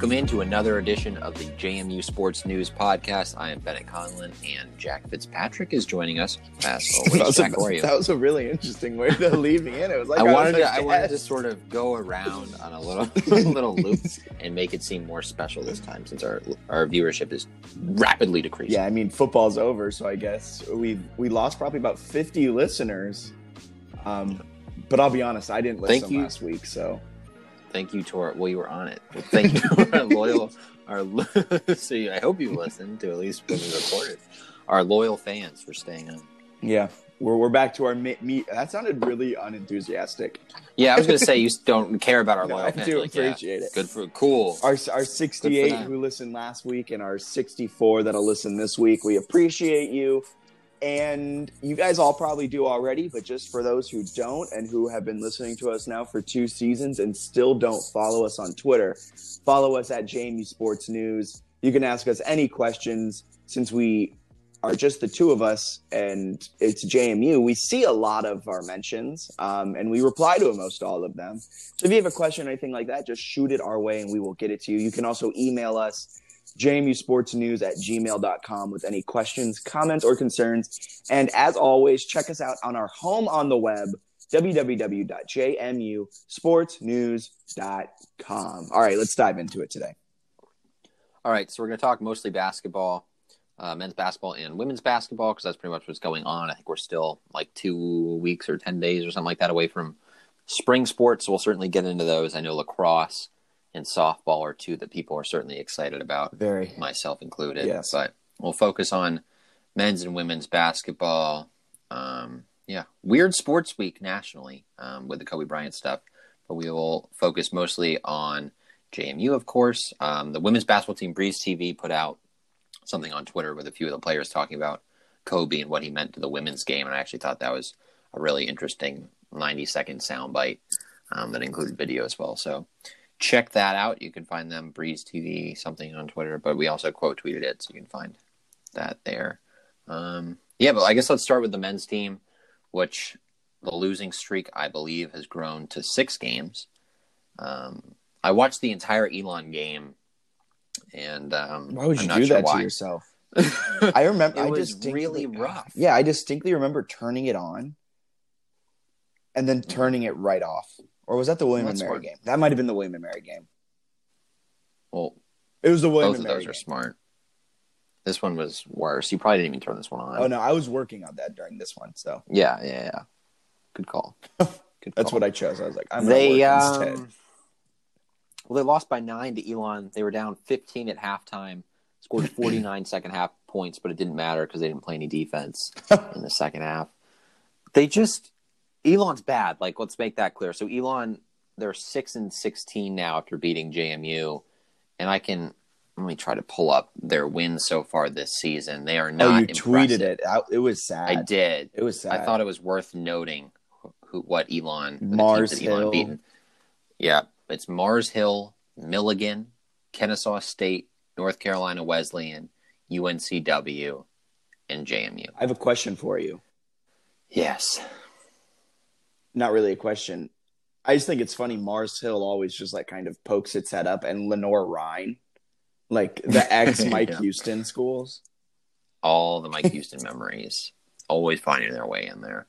Welcome into another edition of the JMU Sports News Podcast. I am Bennett Conlin, and Jack Fitzpatrick is joining us. As always, that, was Jack, a, that was a really interesting way to leave me in. It was like I I, wanted was to, I wanted to sort of go around on a little little loop and make it seem more special this time, since our our viewership is rapidly decreasing. Yeah, I mean football's over, so I guess we we lost probably about fifty listeners. Um, but I'll be honest, I didn't listen last week, so Thank you to our well, you were on it. Well, thank you to our loyal, our lo- so I hope you listened to at least when we recorded. Our loyal fans for staying on. yeah, we're we're back to our meet. meet. That sounded really unenthusiastic. Yeah, I was gonna say you don't care about our No, loyal I fans. do Like, yeah, appreciate it. Good for cool. Our our sixty eight who listened last week and our sixty four that'll listen this week. We appreciate you. And you guys all probably do already, but just for those who don't and who have been listening to us now for two seasons and still don't follow us on Twitter, follow us at JMU Sports News. You can ask us any questions since we are just the two of us and it's JMU. We see a lot of our mentions um, and we reply to most all of them. So if you have a question or anything like that, just shoot it our way and we will get it to you. You can also email us jmusportsnews at gmail.com with any questions, comments, or concerns. And as always, check us out on our home on the web, www.jmusportsnews.com. All right, let's dive into it today. All right, so we're going to talk mostly basketball, uh, men's basketball and women's basketball because that's pretty much what's going on. I think we're still like two weeks or 10 days or something like that away from spring sports. So we'll certainly get into those. I know lacrosse and softball are two that people are certainly excited about, Very. myself included. Yes. But we'll focus on men's and women's basketball. Um, yeah, weird sports week nationally um, with the Kobe Bryant stuff, but we will focus mostly on JMU, of course. Um, the women's basketball team, Breeze TV, put out something on Twitter with a few of the players talking about Kobe and what he meant to the women's game, and I actually thought that was a really interesting 90 second soundbite um, that included video as well. So check that out. You can find them Breeze TV something on Twitter, but we also quote tweeted it, so you can find that there. Um, yeah, but I guess let's start with the men's team, which the losing streak I believe has grown to six games. Um, I watched the entire Elon game, and um, Why would you do sure that why. to yourself? I remember. It I was really rough. Yeah, I distinctly remember turning it on and then turning it right off. Or was that the William That's and Mary smart. game? That might have been the William and Mary game. Well, It was the William both and of Mary those are smart. This one was worse. You probably didn't even turn this one on. Oh no, I was working on that during this one. So Yeah, yeah, yeah. Good call. Good That's call. what I chose. I was like, I'm they um, well they lost by nine to Elon. They were down 15 at halftime. Scored 49 second half points, but it didn't matter because they didn't play any defense in the second half. They just Elon's bad. Like let's make that clear. So Elon, they're six and 16 now after beating JMU, and I can let me try to pull up their wins so far this season. They are not. Oh, you impressive. tweeted it. I, it was sad. I did. It was sad. I thought it was worth noting who what Elon Mars Elon Hill. beaten. Yeah, it's Mars Hill, Milligan, Kennesaw State, North Carolina Wesleyan, UNCW, and JMU. I have a question for you. Yes. Not really a question. I just think it's funny. Mars Hill always just like kind of pokes its head up, and Lenoir-Rhyne, like the ex Mike Yeah. Houston schools. All the Mike Houston memories, always finding their way in there.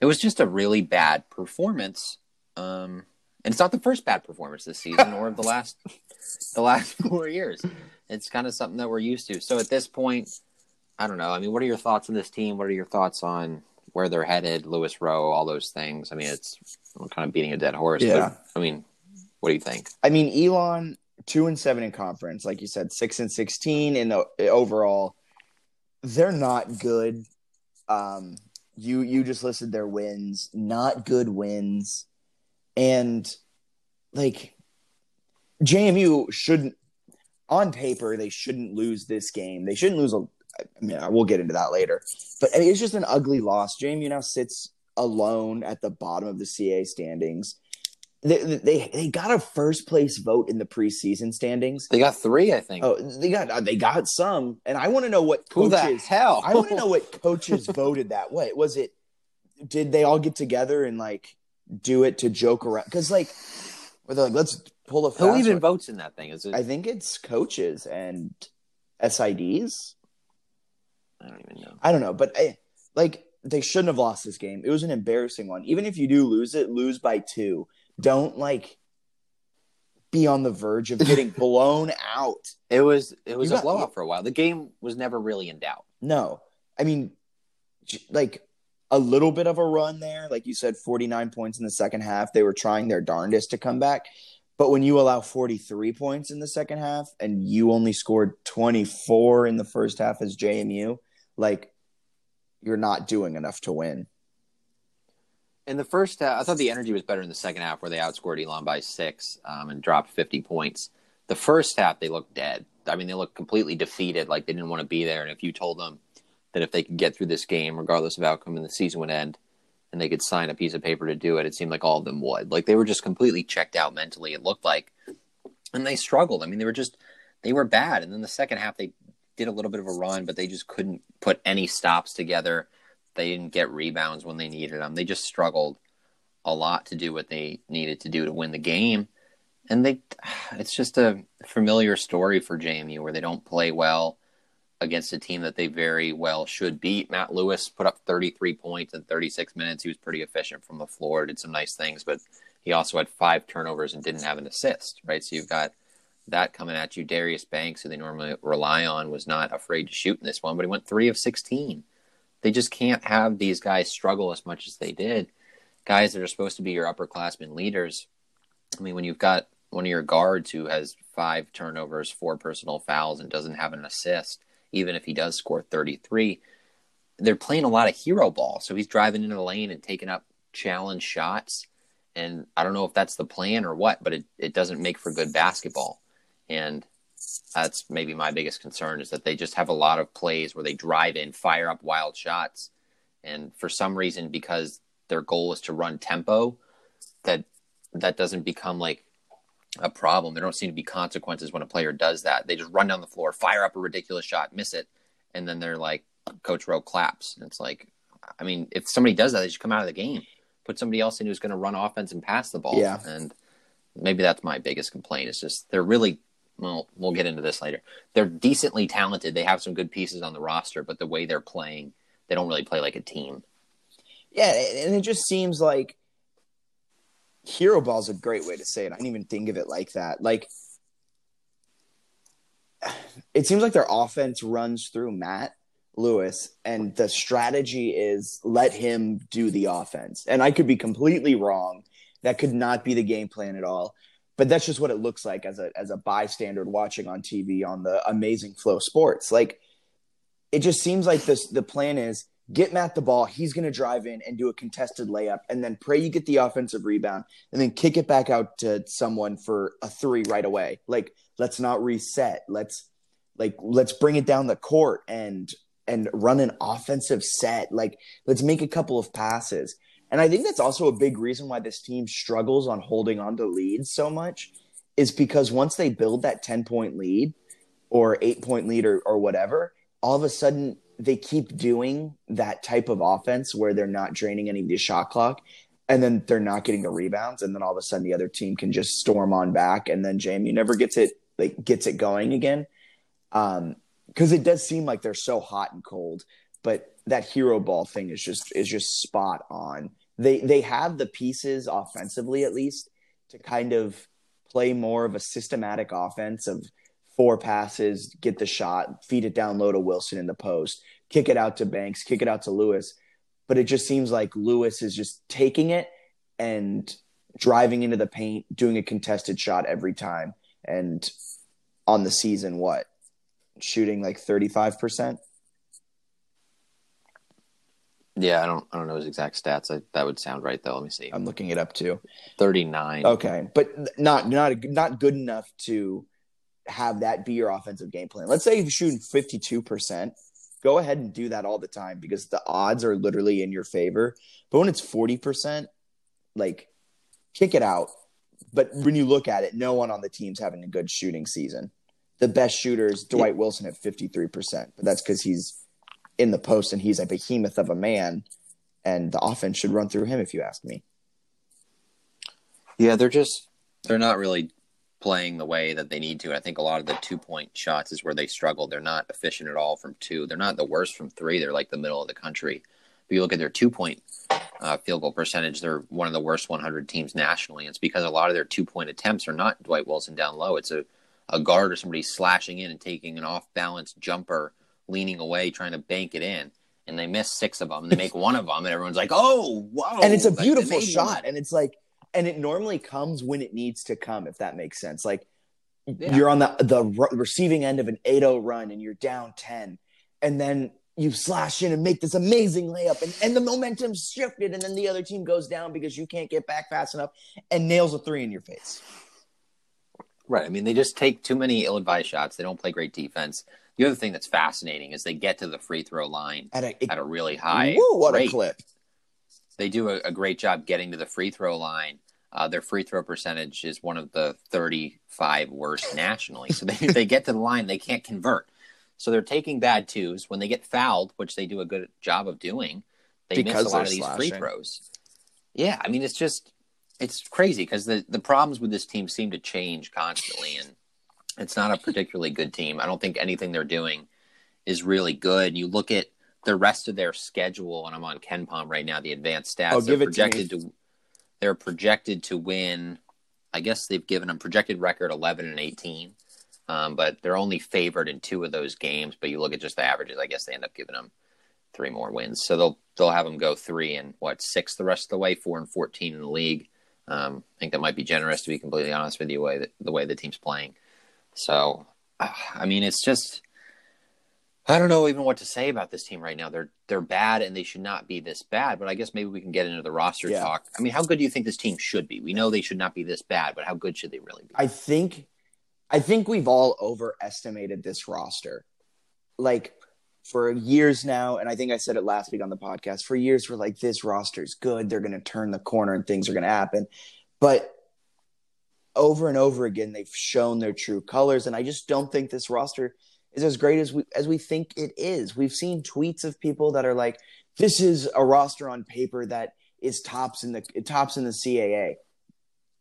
It was just a really bad performance. Um, and it's not the first bad performance this season or of the last the last four years. It's kind of something that we're used to. So at this point, I don't know. I mean, what are your thoughts on this team? What are your thoughts on where they're headed, Lewis Rowe, all those things? I mean, it's I'm kind of beating a dead horse. Yeah. But, I mean, what do you think? I mean, Elon two and seven in conference, like you said, six and sixteen in the overall. They're not good. Um, you you just listed their wins, not good wins, and like JMU shouldn't. On paper, they shouldn't lose this game. They shouldn't lose a. I mean, we'll get into that later, but I mean, it's just an ugly loss. JMU now sits alone at the bottom of the CAA standings they, they they got a first place vote in the preseason standings. They got three, I think. Oh, they got uh, they got some, and I want to know what Who the coaches. hell? I want to know what coaches voted that way. Was it? Did they all get together and like do it to joke around? Because like, were they like, let's pull a fast Who even one. votes in that thing? Is it? I think it's coaches and SIDs. I don't even know. I don't know, but eh, like they shouldn't have lost this game. It was an embarrassing one. Even if you do lose it, lose by two. Don't like be on the verge of getting blown out. It was it was You a got- blowout for a while. The game was never really in doubt. No, I mean, like a little bit of a run there. Like you said, 49 points in the second half. They were trying their darndest to come back. But when you allow 43 points in the second half and you only scored 24 in the first half as JMU, like you're not doing enough to win. In the first half, I thought the energy was better in the second half, where they outscored Elon by six um, and dropped 50 points. The first half, they looked dead. I mean, they looked completely defeated, like they didn't want to be there. And if you told them that if they could get through this game, regardless of outcome, and the season would end, and they could sign a piece of paper to do it, it seemed like all of them would. Like they were just completely checked out mentally. It looked like, and they struggled. I mean, they were just they were bad. And then the second half, they did a little bit of a run, but they just couldn't put any stops together. They didn't get rebounds when they needed them. They just struggled a lot to do what they needed to do to win the game. And they, it's just a familiar story for JMU where they don't play well against a team that they very well should beat. Matt Lewis put up 33 points in 36 minutes. He was pretty efficient from the floor, did some nice things, but he also had five turnovers and didn't have an assist, right? So you've got that coming at you. Darius Banks, who they normally rely on, was not afraid to shoot in this one, but he went three of 16. They just can't have these guys struggle as much as they did. Guys that are supposed to be your upperclassmen leaders. I mean, when you've got one of your guards who has five turnovers, four personal fouls, and doesn't have an assist, even if he does score 33, they're playing a lot of hero ball. So he's driving into the lane and taking up challenge shots. And I don't know if that's the plan or what, but it, it doesn't make for good basketball. And that's maybe my biggest concern is that they just have a lot of plays where they drive in, fire up wild shots. And for some reason, because their goal is to run tempo, that that doesn't become like a problem. There don't seem to be consequences when a player does that. They just run down the floor, fire up a ridiculous shot, miss it, and then they're like, Coach Rowe claps. And it's like, I mean, if somebody does that, they should come out of the game. Put somebody else in who's going to run offense and pass the ball. Yeah. And maybe that's my biggest complaint. It's just they're really well. We'll get into this later. They're decently talented. They have some good pieces on the roster, but the way they're playing, they don't really play like a team. Yeah, and it just seems like hero ball is a great way to say it. I didn't even think of it like that. Like it seems like their offense runs through Matt. Lewis, and the strategy is let him do the offense. And I could be completely wrong. That could not be the game plan at all. But that's just what it looks like as a as a bystander watching on TV on the amazing FloSports. Like it just seems like this the plan is get Matt the ball, he's gonna drive in and do a contested layup, and then pray you get the offensive rebound, and then kick it back out to someone for a three right away. Like let's not reset. Let's like let's bring it down the court and and run an offensive set. Like let's make a couple of passes. And I think that's also a big reason why this team struggles on holding on to leads so much is because once they build that 10 point lead or eight point lead or, or whatever, all of a sudden they keep doing that type of offense where they're not draining any of the shot clock and then they're not getting the rebounds. And then all of a sudden the other team can just storm on back. And then JMU never gets it, like gets it going again. Um, cause it does seem like they're so hot and cold, but that hero ball thing is just, is just spot on they they have the pieces offensively at least to kind of play more of a systematic offense of four passes, get the shot, feed it down low to Wilson in the post, kick it out to Banks, kick it out to Lewis. But it just seems like Lewis is just taking it and driving into the paint, doing a contested shot every time. And on the season, what? Shooting like 35%? Yeah, I don't I don't know his exact stats. I, that would sound right though. Let me see. I'm looking it up too. 39. Okay, but not not not good enough to have that be your offensive game plan. Let's say you're shooting 52%. Go ahead and do that all the time because the odds are literally in your favor. But when it's 40%, like kick it out. But when you look at it, no one on the team's having a good shooting season. The best shooters, Dwight Wilson at 53%, but that's because he's in the post and he's a behemoth of a man and the offense should run through him if you ask me. Yeah, they're just they're not really playing the way that they need to. I think a lot of the two point shots is where they struggle. They're not efficient at all from two. They're not the worst from three. They're like the middle of the country. If you look at their two point uh, field goal percentage, they're one of the worst 100 teams nationally. It's because a lot of their two point attempts are not Dwight Wilson down low. It's a, a guard or somebody slashing in and taking an off balance jumper leaning away trying to bank it in and they miss six of them and they make one of them and everyone's like oh wow and it's a beautiful like, shot one. and it's like and it normally comes when it needs to come if that makes sense like yeah. you're on the the receiving end of an 8-0 run and you're down 10 and then you slash in and make this amazing layup and, and the momentum's shifted and then the other team goes down because you can't get back fast enough and nails a three in your face right i mean they just take too many ill-advised shots they don't play great defense the other thing that's fascinating is they get to the free throw line at a, at a really high woo, what rate. a clip. They do a, a, great job getting to the free throw line. Uh, their free throw percentage is one of the 35 worst nationally. So they, they get to the line, they can't convert. So they're taking bad twos. When they get fouled, which they do a good job of doing, they because miss a lot of these slashing. free throws. Yeah, I mean it's just it's crazy because the the problems with this team seem to change constantly, and it's not a particularly good team. I don't think anything they're doing is really good. You look at the rest of their schedule, and I'm on KenPom right now. The advanced stats. Oh, give it projected to, to They're projected to win. I guess they've given them projected record 11 and 18, um, but they're only favored in two of those games. But you look at just the averages. I guess they end up giving them three more wins. So they'll they'll have them go three and what six the rest of the way, four and 14 in the league. Um, I think that might be generous to be completely honest with you. Way that, the way the team's playing. So, I mean, it's just I don't know even what to say about this team right now. They're they're bad and they should not be this bad. But I guess maybe we can get into the roster yeah. talk. I mean, how good do you think this team should be? We know they should not be this bad, but how good should they really be? I think I think we've all overestimated this roster. Like for years now, and I think I said it last week on the podcast. For years, we're like, this roster is good. They're going to turn the corner and things are going to happen. But over and over again they've shown their true colors and i just don't think this roster is as great as we as we think it is. We've seen tweets of people that are like this is a roster on paper that is tops in the tops in the caa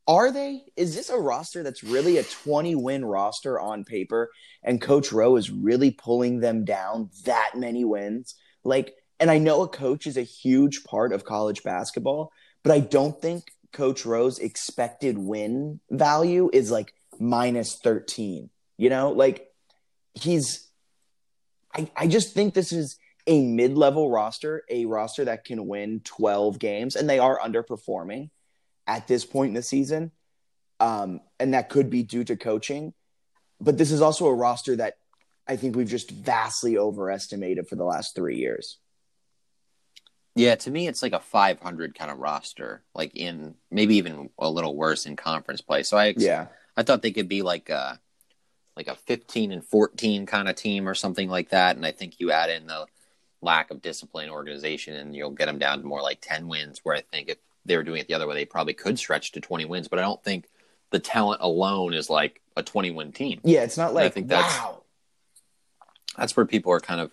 are they? Is this a roster that's really a 20 win roster on paper and coach rowe is really pulling them down that many wins? Like and i know a coach is a huge part of college basketball but i don't think Coach Rowe's expected win value is like minus 13. You know, like he's I, I just think this is a mid-level roster, a roster that can win 12 games, and they are underperforming at this point in the season. Um, and that could be due to coaching. But this is also a roster that I think we've just vastly overestimated for the last three years. Yeah, to me, it's like a 500 kind of roster, like in maybe even a little worse in conference play. So I, Yeah. I thought they could be like a, like a 15 and 14 kind of team or something like that. And I think you add in the lack of discipline, organization, and you'll get them down to more like 10 wins. Where I think if they were doing it the other way, they probably could stretch to 20 wins. But I don't think the talent alone is like a 20 win team. Yeah, it's not like I think that's- wow. that's where people are kind of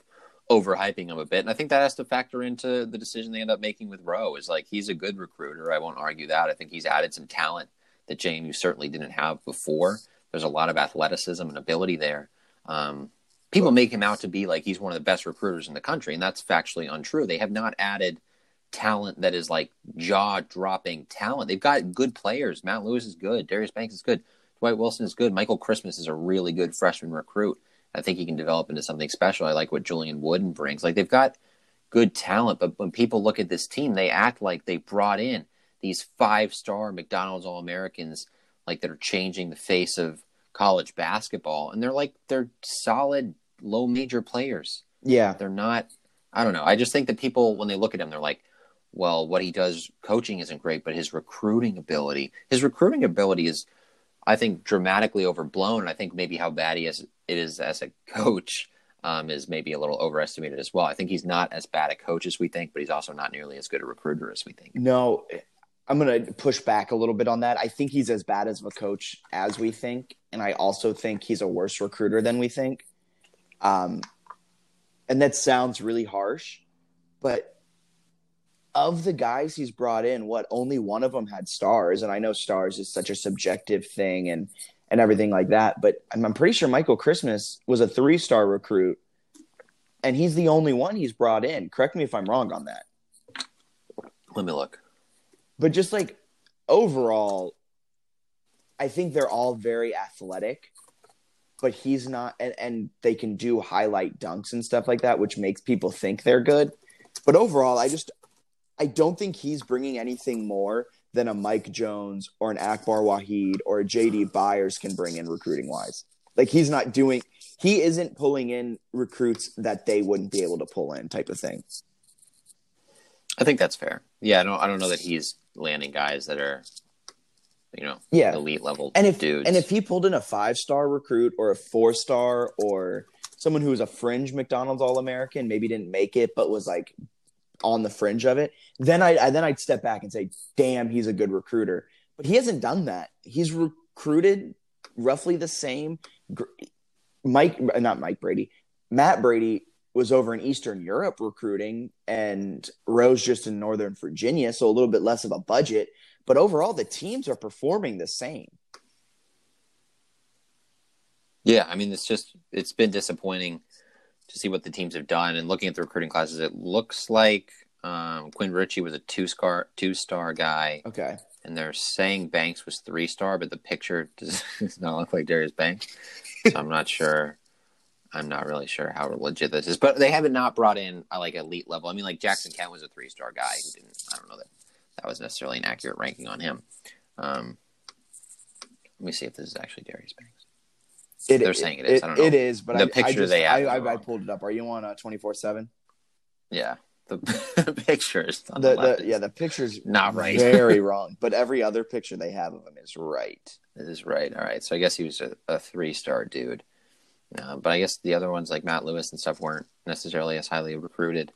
overhyping him a bit. And I think that has to factor into the decision they end up making with Rowe. Is like he's a good recruiter. I won't argue that. I think he's added some talent that JMU certainly didn't have before. There's a lot of athleticism and ability there. Um, people make him out to be like he's one of the best recruiters in the country, and that's factually untrue. They have not added talent that is like jaw dropping talent. They've got good players. Matt Lewis is good. Darius Banks is good. Dwight Wilson is good. Michael Christmas is a really good freshman recruit. I think he can develop into something special. I like what Julian Wooden brings. Like they've got good talent, but when people look at this team, they act like they brought in these five star McDonald's All Americans, like that are changing the face of college basketball. And they're like they're solid low major players. Yeah. They're not I don't know. I just think that people when they look at him, they're like, well, what he does coaching isn't great, but his recruiting ability, his recruiting ability is I think dramatically overblown. I think maybe how bad he is it is as a coach um, is maybe a little overestimated as well. I think he's not as bad a coach as we think, but he's also not nearly as good a recruiter as we think. No, I'm going to push back a little bit on that. I think he's as bad as a coach as we think, and I also think he's a worse recruiter than we think. Um, and that sounds really harsh, but of the guys he's brought in, what only one of them had stars, and I know stars is such a subjective thing and and everything like that, but I'm, I'm pretty sure Michael Christmas was a three star recruit, and he's the only one he's brought in. Correct me if I'm wrong on that. Let me look. but just like overall i think they're all very athletic but he's not and, and they can do highlight dunks and stuff like that which makes people think they're good but overall i just i don't think he's bringing anything more than a mike jones or an akbar wahid or a jd byers can bring in recruiting wise like he's not doing he isn't pulling in recruits that they wouldn't be able to pull in type of thing I think that's fair. Yeah, I don't I don't know that he's landing guys that are you know, Yeah. elite level And if dudes. and if he pulled in a five star recruit or a four star or someone who was a fringe McDonald's All American, maybe didn't make it but was like on the fringe of it, then I, I then I'd step back and say, "Damn, he's a good recruiter." But he hasn't done that. He's recruited roughly the same. Mike, not Mike Brady, Matt Brady was over in Eastern Europe recruiting, and Rowe's just in Northern Virginia, so a little bit less of a budget. But overall, the teams are performing the same. Yeah, I mean, it's just it's been disappointing to see what the teams have done. And looking at the recruiting classes, it looks like um, Quinn Ritchie was a two star two star guy, Okay. and they're saying Banks was three star, but the picture does, does not look like Darius Banks. So I'm not sure. I'm not really sure how legit this is, but they haven't not brought in like elite level. I mean, like Jackson Kent was a three star guy who didn't. I don't know that that was necessarily an accurate ranking on him. Um, let me see if this is actually Darius Banks. It, They're saying it is. I don't know. It is, but The I, picture I just, they have I, I, I pulled it up. Are you on uh, twenty four seven? Yeah, the, the pictures. The, the, yeah, the picture's Not right. very wrong, but every other picture they have of him is right. This is right. All right. So I guess he was a, a three star dude. Uh, but I guess the other ones like Matt Lewis and stuff weren't necessarily as highly recruited.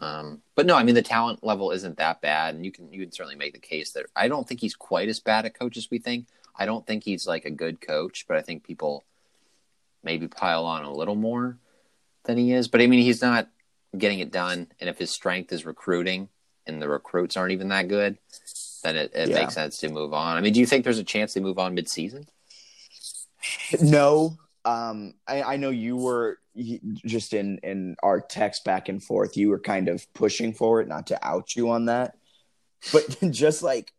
Um, but no, I mean the talent level isn't that bad, and you can you can certainly make the case that I don't think he's quite as bad a coach as we think. I don't think he's like a good coach, but I think people maybe pile on a little more than he is. But I mean he's not getting it done, and if his strength is recruiting and the recruits aren't even that good, then it, it Yeah. makes sense to move on. I mean, do you think there's a chance they move on mid season? No, um, I, I know you were just in in our text back and forth. You were kind of pushing for it, not to out you on that, but just like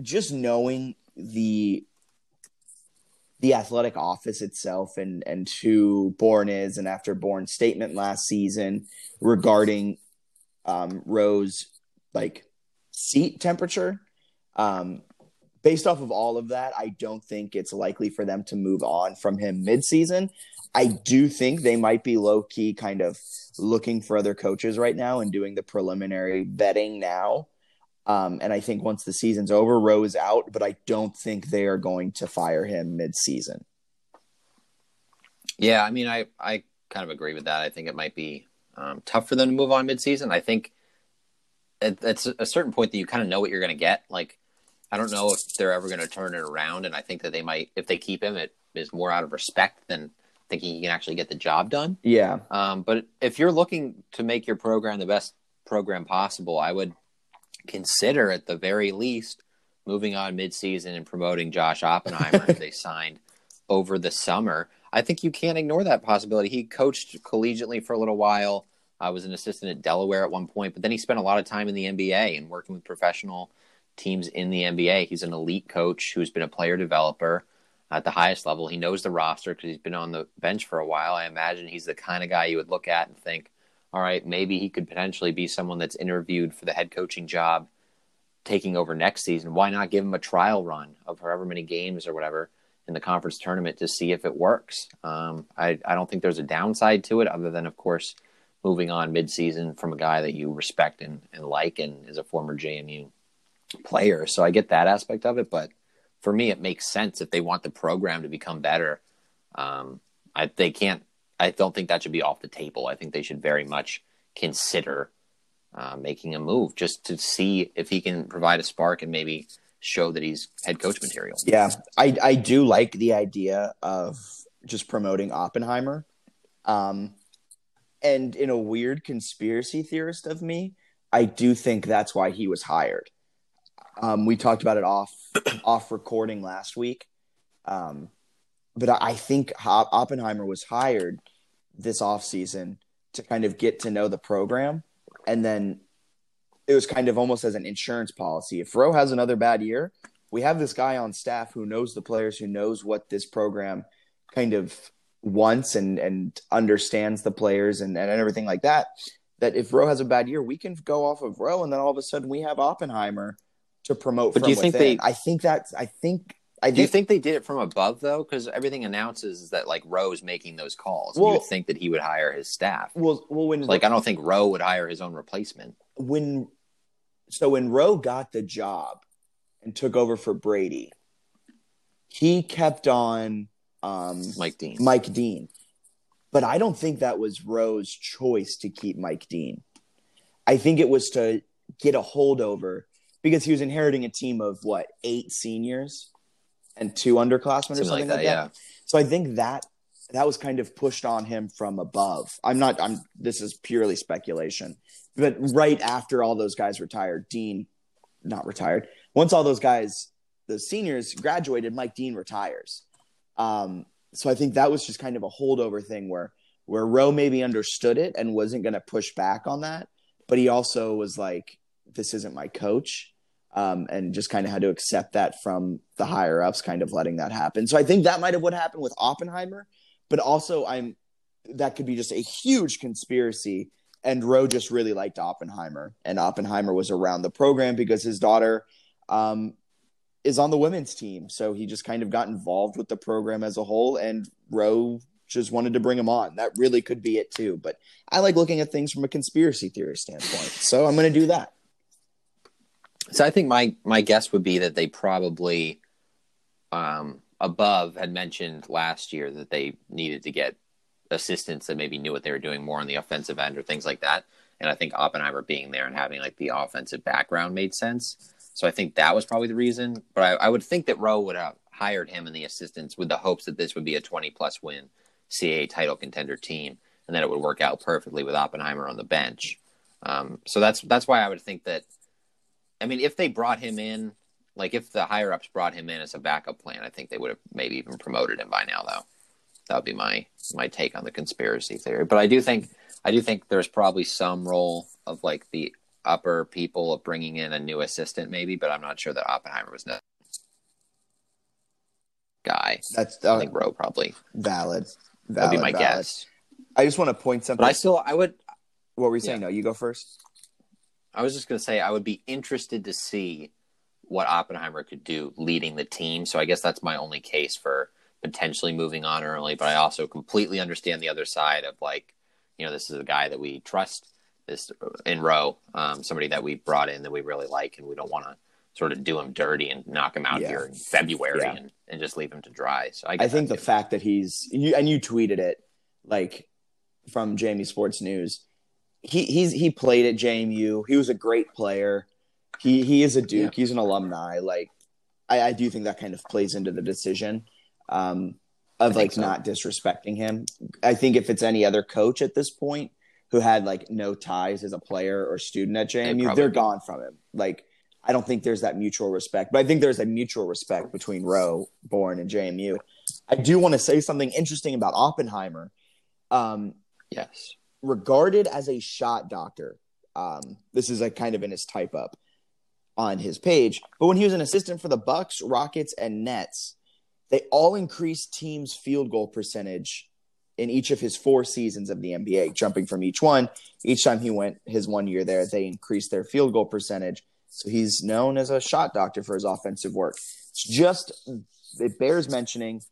just knowing the the athletic office itself and and who Bourne is, and after Bourne's statement last season regarding um, Rowe's like seat temperature. Um, based off of all of that, I don't think it's likely for them to move on from him midseason. I do think they might be low key kind of looking for other coaches right now and doing the preliminary betting now. Um, and I think once the season's over, Rowe is out, but I don't think they are going to fire him mid-season. Yeah, I mean, I I kind of agree with that. I think it might be um, tough for them to move on mid-season. I think at, at a certain point that you kind of know what you're going to get. Like, I don't know if they're ever going to turn it around, and I think that they might. If they keep him, it is more out of respect than thinking he can actually get the job done. Yeah. Um, but if you're looking to make your program the best program possible, I would consider at the very least moving on midseason and promoting Josh Oppenheimer who they signed over the summer. I think you can't ignore that possibility. He coached collegiately for a little while. I was an assistant at Delaware at one point, but then he spent a lot of time in the NBA and working with professional teams in the NBA. He's an elite coach who's been a player developer at the highest level. He knows the roster because he's been on the bench for a while. I imagine he's the kind of guy you would look at and think, all right, maybe he could potentially be someone that's interviewed for the head coaching job taking over next season. Why not give him a trial run of however many games or whatever in the conference tournament to see if it works? Um, I, I don't think there's a downside to it other than, of course, moving on midseason from a guy that you respect and, and like and is a former JMU player. So I get that aspect of it, but for me, it makes sense if they want the program to become better. Um, I, they can't. I don't think that should be off the table. I think they should very much consider uh, making a move just to see if he can provide a spark and maybe show that he's head coach material. Yeah, I I do like the idea of just promoting Oppenheimer. Um, and in a weird conspiracy theorist of me, I do think that's why he was hired. Um, we talked about it off off recording last week. Um, but I think Oppenheimer was hired this off season to kind of get to know the program. And then it was kind of almost as an insurance policy. If Rowe has another bad year, we have this guy on staff who knows the players, who knows what this program kind of wants and, and understands the players and, and everything like that. That if Rowe has a bad year, we can go off of Rowe, and then all of a sudden we have Oppenheimer – to promote. But do you think within. they? I think that's. I think. I do you think they did it from above though? Because everything announces that like Rowe's making those calls. Well, you would think that he would hire his staff. Well, well, when like I don't think Rowe would hire his own replacement. When so when Rowe got the job and took over for Brady, he kept on um, Mike Dean. Mike Dean, but I don't think that was Rowe's choice to keep Mike Dean. I think it was to get a holdover because he was inheriting a team of what eight seniors and two underclassmen something or something like that, like that. Yeah. So I think that that was kind of pushed on him from above. I'm not. I'm. This is purely speculation. But right after all those guys retired, Dean, not retired. Once all those guys, the seniors graduated, Mike Dean retires. Um, so I think that was just kind of a holdover thing where where Rowe maybe understood it and wasn't going to push back on that, but he also was like, this isn't my coach. Um, and just kind of had to accept that from the higher ups, kind of letting that happen. So I think that might have what happened with Oppenheimer, but also I'm that could be just a huge conspiracy. And Rowe just really liked Oppenheimer, and Oppenheimer was around the program because his daughter um, is on the women's team, so he just kind of got involved with the program as a whole. And Rowe just wanted to bring him on. That really could be it too. But I like looking at things from a conspiracy theory standpoint, so I'm going to do that. So I think my my guess would be that they probably um, above had mentioned last year that they needed to get assistants that maybe knew what they were doing more on the offensive end or things like that. And I think Oppenheimer being there and having like the offensive background made sense. So I think that was probably the reason. But I, I would think that Rowe would have hired him and the assistants with the hopes that this would be a 20 plus win CAA title contender team and that it would work out perfectly with Oppenheimer on the bench. Um, so that's that's why I would think that I mean, if they brought him in, like if the higher ups brought him in as a backup plan, I think they would have maybe even promoted him by now. Though that would be my my take on the conspiracy theory. But I do think I do think there's probably some role of like the upper people of bringing in a new assistant, maybe. But I'm not sure that Oppenheimer was. That guy. That's I uh, think Rowe probably. valid. That'd be my valid. guess. I just want to point something. But I still, I would, what were you saying? Yeah. No, you go first. I was just going to say, I would be interested to see what Oppenheimer could do leading the team. So I guess that's my only case for potentially moving on early. But I also completely understand the other side of like, you know, this is a guy that we trust this in row, um, somebody that we brought in that we really like, and we don't want to sort of do him dirty and knock him out Yeah. here in February Yeah. and, and just leave him to dry. So I, I think the fact that he's you and you tweeted it like from JMU Sports News. He he's he played at JMU. He was a great player. He he is a Duke. He's an alumni. Like I, I do think that kind of plays into the decision um, of like so. not disrespecting him. I think if it's any other coach at this point who had like no ties as a player or student at JMU, probably they're gone from him. Like I don't think there's that mutual respect, but I think there's a mutual respect between Rowe, Bourne, and JMU. I do want to say something interesting about Oppenheimer. Um, yes. Regarded as a shot doctor, um, this is a kind of in his type up on his page. But when he was an assistant for the Bucks, Rockets, and Nets, they all increased teams' field goal percentage in each of his four seasons of the NBA, jumping from each one. Each time he went his one year there, they increased their field goal percentage. So he's known as a shot doctor for his offensive work. It's just it bears mentioning.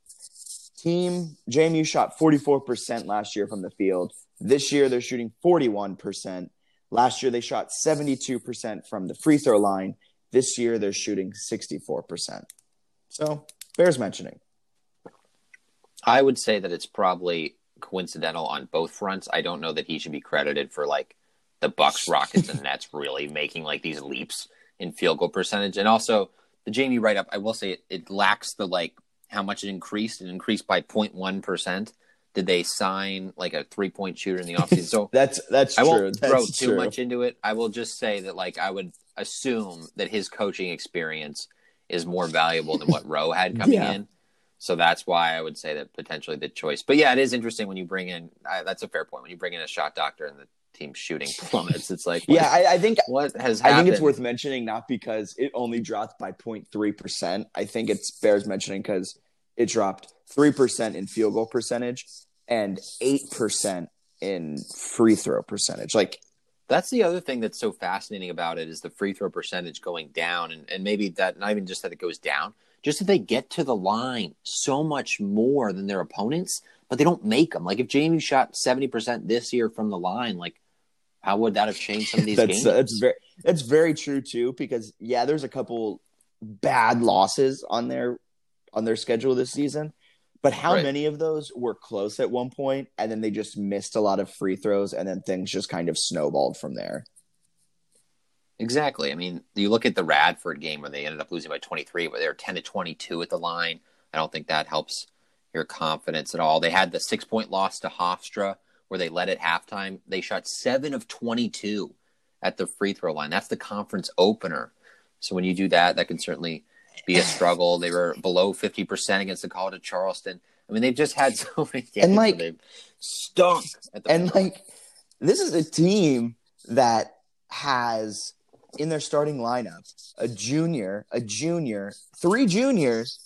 Team JMU shot 44% last year from the field. This year they're shooting 41%. Last year they shot 72% from the free throw line. This year they're shooting 64%. So bears mentioning. I would say that it's probably coincidental on both fronts. I don't know that he should be credited for like the Bucks, Rockets, and Nets really making like these leaps in field goal percentage. And also the JMU write up, I will say it, it lacks the like how much it increased. It increased by 0.1 percent. Did they sign like a three point shooter in the offseason? So That's that's I true. won't that's throw too true. much into it. I will just say that like I would assume that his coaching experience is more valuable than what Rowe had coming Yeah. in. So that's why I would say that potentially the choice. But yeah, it is interesting when you bring in. I, that's a fair point. When you bring in a shot doctor and the team shooting plummets, it's like what, Yeah, I, I think what has I think it's worth mentioning not because it only dropped by 0.3%. I think it's bears mentioning because it dropped 3% in field goal percentage and 8% in free throw percentage. Like, That's the other thing that's so fascinating about it is the free throw percentage going down, and, and maybe that not even just that it goes down, just that they get to the line so much more than their opponents, but they don't make them. Like if JMU shot seventy percent this year from the line, like how would that have changed some of these that's games? that's very that's very true too because yeah, there's a couple bad losses on their on their schedule this season. But how Right. many of those were close at one point and then they just missed a lot of free throws and then things just kind of snowballed from there? Exactly. I mean, you look at the Radford game where they ended up losing by 23, where they were 10 to 22 at the line. I don't think that helps your confidence at all. They had the six point loss to Hofstra where they led at halftime. They shot seven of 22 at the free throw line. That's the conference opener. So when you do that, that can certainly be a struggle. They were below 50% against the College of Charleston. I mean, they've just had so many games And, like- they've stunk at the and like this is a team that has in their starting lineup a junior, a junior, three juniors,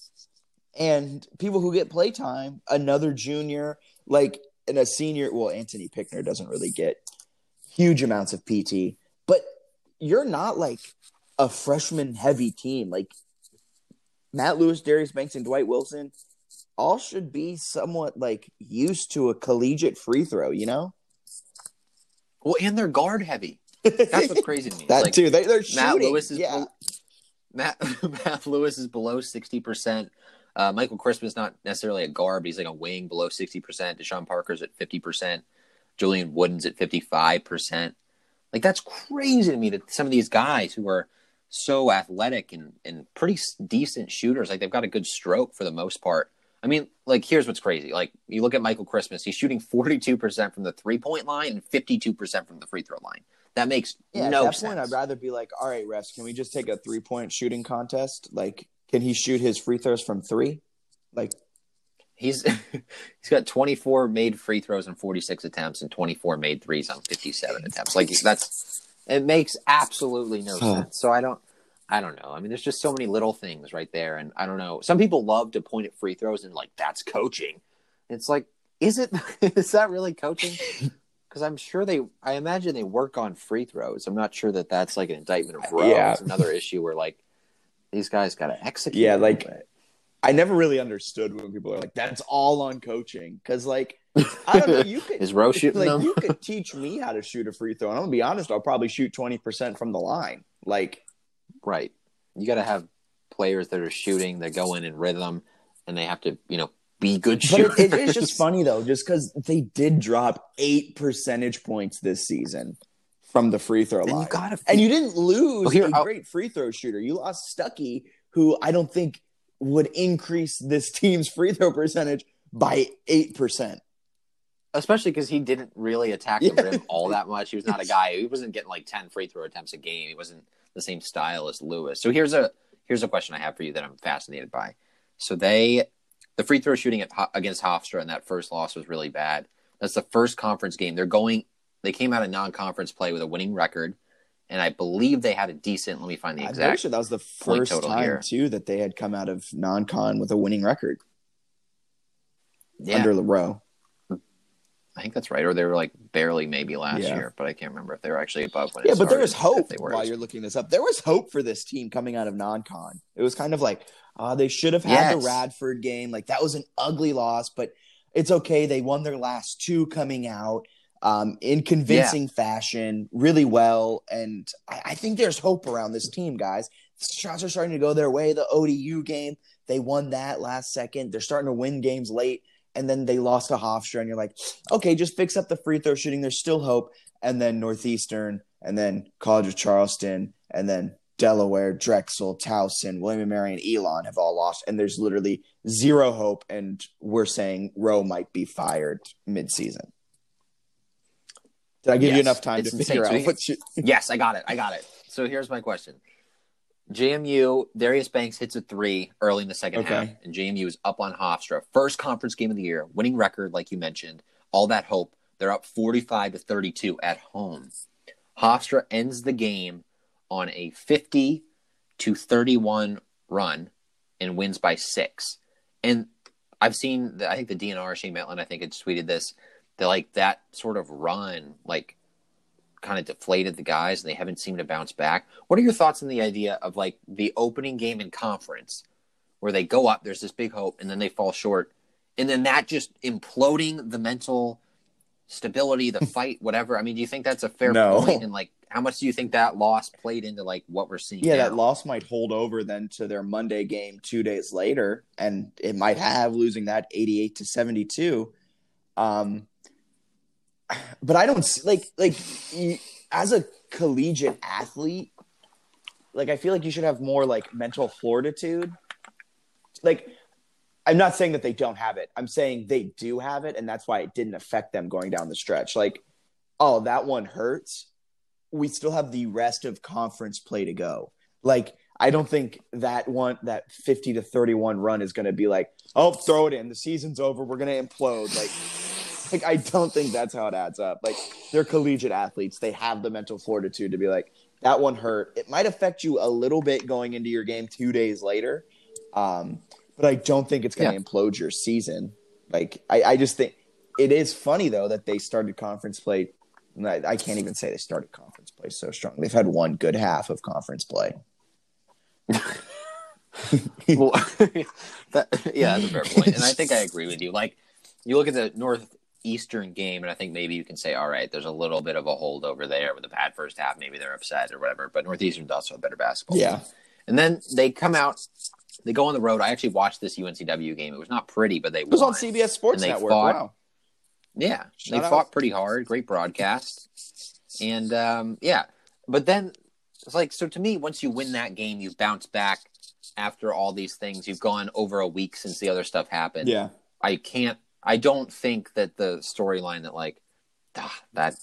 and people who get playtime, another junior, like and a senior. Well, Anthony Pickner doesn't really get huge amounts of PT, but you're not like a freshman heavy team. Like Matt Lewis, Darius Banks, and Dwight Wilson all should be somewhat like used to a collegiate free throw, you know? well, and they're guard heavy. That's what's crazy to me. that Like, too. They, they're shooting. Matt Lewis is yeah. bel- Matt Matt Lewis is below sixty percent. Uh, Michael Christmas's not necessarily a guard, but he's like a wing below sixty percent. Deshaun Parker's at fifty percent. Julian Wooden's at fifty five percent. Like that's crazy to me that some of these guys who are so athletic and and pretty decent shooters, like they've got a good stroke for the most part. I mean, like here's what's crazy. Like you look at Michael Christmas, he's shooting forty two percent from the three point line and fifty two percent from the free throw line. That makes Yeah, no at that sense. point, I'd rather be like, all right, refs, can we just take a three point shooting contest? Like, can he shoot his free throws from three? Like, He's he's got 24 made free throws on 46 attempts and 24 made threes on 57 attempts. Like that's it makes absolutely no sense. So I don't I don't know. I mean, there's just so many little things right there, and I don't know. Some people love to point at free throws and like that's coaching. It's like, is it? is that really coaching? Because I'm sure they, I imagine they work on free throws. I'm not sure that that's like an indictment of Rowe. Yeah. It's another issue where like these guys got to execute. Yeah, like- I never really understood when people are like, "That's all on coaching," because like I don't know, you could Is Rowe shooting like them? you could teach me how to shoot a free throw, and I'm gonna be honest, I'll probably shoot twenty percent from the line. Like, Right. You got to have players that are shooting that go in in rhythm, and they have to, you know, be good but shooters. it, it is just funny though, just because they did drop eight percentage points this season from the free throw And you gotta and you didn't lose Well, here, a I'll- great free throw shooter. You lost Stuckey, who I don't think would increase this team's free throw percentage by eight percent. Especially because he didn't really attack the Yeah. rim all that much. He was not a guy. He wasn't getting like ten free throw attempts a game. He wasn't the same style as Lewis. So here's a here's a question I have for you that I'm fascinated by. So they the free throw shooting at, against Hofstra in that first loss was really bad. That's the first conference game. They're going. They came out of non-conference play with a winning record, and I believe they had a decent. Let me find the exact. sure that was the first time here. too that they had come out of non-con with a winning record yeah, under Lou Rowe. I think that's right. Or they were like barely maybe last Yeah. year, but I can't remember if they were actually above when. Yeah, but there was hope They were. while you're looking this up. There was hope for this team coming out of non-con. It was kind of like uh, they should have had the Radford game. Like that was an ugly loss, but it's okay. They won their last two coming out um, in convincing fashion, really well, and I, I think there's hope around this team, guys. Shots are starting to go their way. The ODU game, they won that last second. They're starting to win games late, and then they lost to Hofstra, and you're like, okay, just fix up the free throw shooting. There's still hope. And then Northeastern, and then College of Charleston, and then Delaware, Drexel, Towson, William and Mary, and Elon have all lost, and there's literally zero hope. And we're saying Rowe might be fired midseason. Did I give you enough time to figure out what you? yes, I got it. I got it. So here's my question. JMU, Darius Banks hits a three early in the second Okay. half, and JMU is up on Hofstra. First conference game of the year, winning record, like you mentioned. All that hope. They're up 45 to 32 at home. Hofstra ends the game on a 50 to 31 run and wins by six. And I've seen, the, I think the DNR, Shane Mettlen, I think had tweeted this, that like that sort of run, like kind of deflated the guys and they haven't seemed to bounce back. What are your thoughts on the idea of like the opening game in conference where they go up, there's this big hope, and then they fall short, and then that just imploding the mental stability, the fight, whatever. I mean, do you think that's a fair No. point? And like, how much do you think that loss played into like what we're seeing? Yeah, now? that loss might hold over then to their Monday game two days later, and it might have losing that eighty-eight to seventy-two. Um, but I don't like like as a collegiate athlete, like I feel like you should have more like mental fortitude. Like, I'm not saying that they don't have it. I'm saying they do have it, and that's why it didn't affect them going down the stretch. Like, oh, that one hurts. We still have the rest of conference play to go. Like, I don't think that one, that 50 to 31 run is going to be like, oh, throw it in. The season's over. We're going to implode. Like, like I don't think that's how it adds up. Like, they're collegiate athletes. They have the mental fortitude to be like, that one hurt. It might affect you a little bit going into your game two days later. Um, but I don't think it's going to Yeah. implode your season. Like, I, I just think it is funny, though, that they started conference play. I, I can't even say they started conference play so strong. They've had one good half of conference play. well, that, yeah, that's a fair point, and I think I agree with you. Like, you look at the northeastern game, and I think maybe you can say, all right, there's a little bit of a holdover there with a bad first half. Maybe they're upset or whatever. But northeastern's also a better basketball. Yeah. team. and then they come out, they go on the road. I actually watched this UNCW game. It was not pretty, but they It was won. on CBS Sports Network. fought- wow. Yeah, Shout they out. fought pretty hard. Great broadcast, and um, yeah, but then it's like so to me. Once you win that game, you bounce back after all these things. You've gone over a week since the other stuff happened. Yeah. I can't. I don't think that the storyline that like ah, that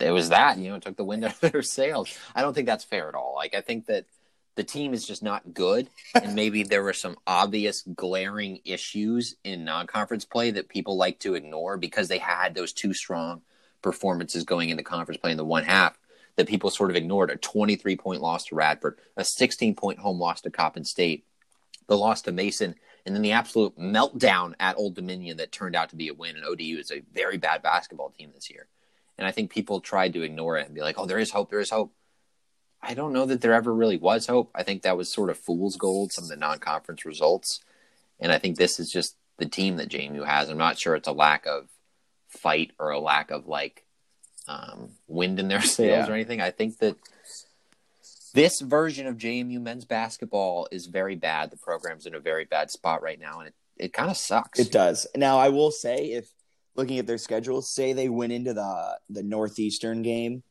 it was that you know it took the wind out of their sails. I don't think that's fair at all. Like I think that the team is just not good, and maybe there were some obvious glaring issues in non-conference play that people like to ignore because they had those two strong performances going into conference play in the one half. that people sort of ignored a 23 point loss to Radford, a 16 point home loss to Coppin State, the loss to Mason, and then the absolute meltdown at Old Dominion that turned out to be a win. And ODU is a very bad basketball team this year. And I think people tried to ignore it and be like, oh, there is hope, there is hope. I don't know that there ever really was hope. I think that was sort of fool's gold, some of the non conference results. And I think this is just the team that JMU has. I'm not sure it's a lack of fight or a lack of like um, wind in their sails Yeah. or anything. I think that this version of JMU men's basketball is very bad. The program's in a very bad spot right now, and it, it kind of sucks. It does. Now, I will say, if looking at their schedule, say they went into the the Northeastern game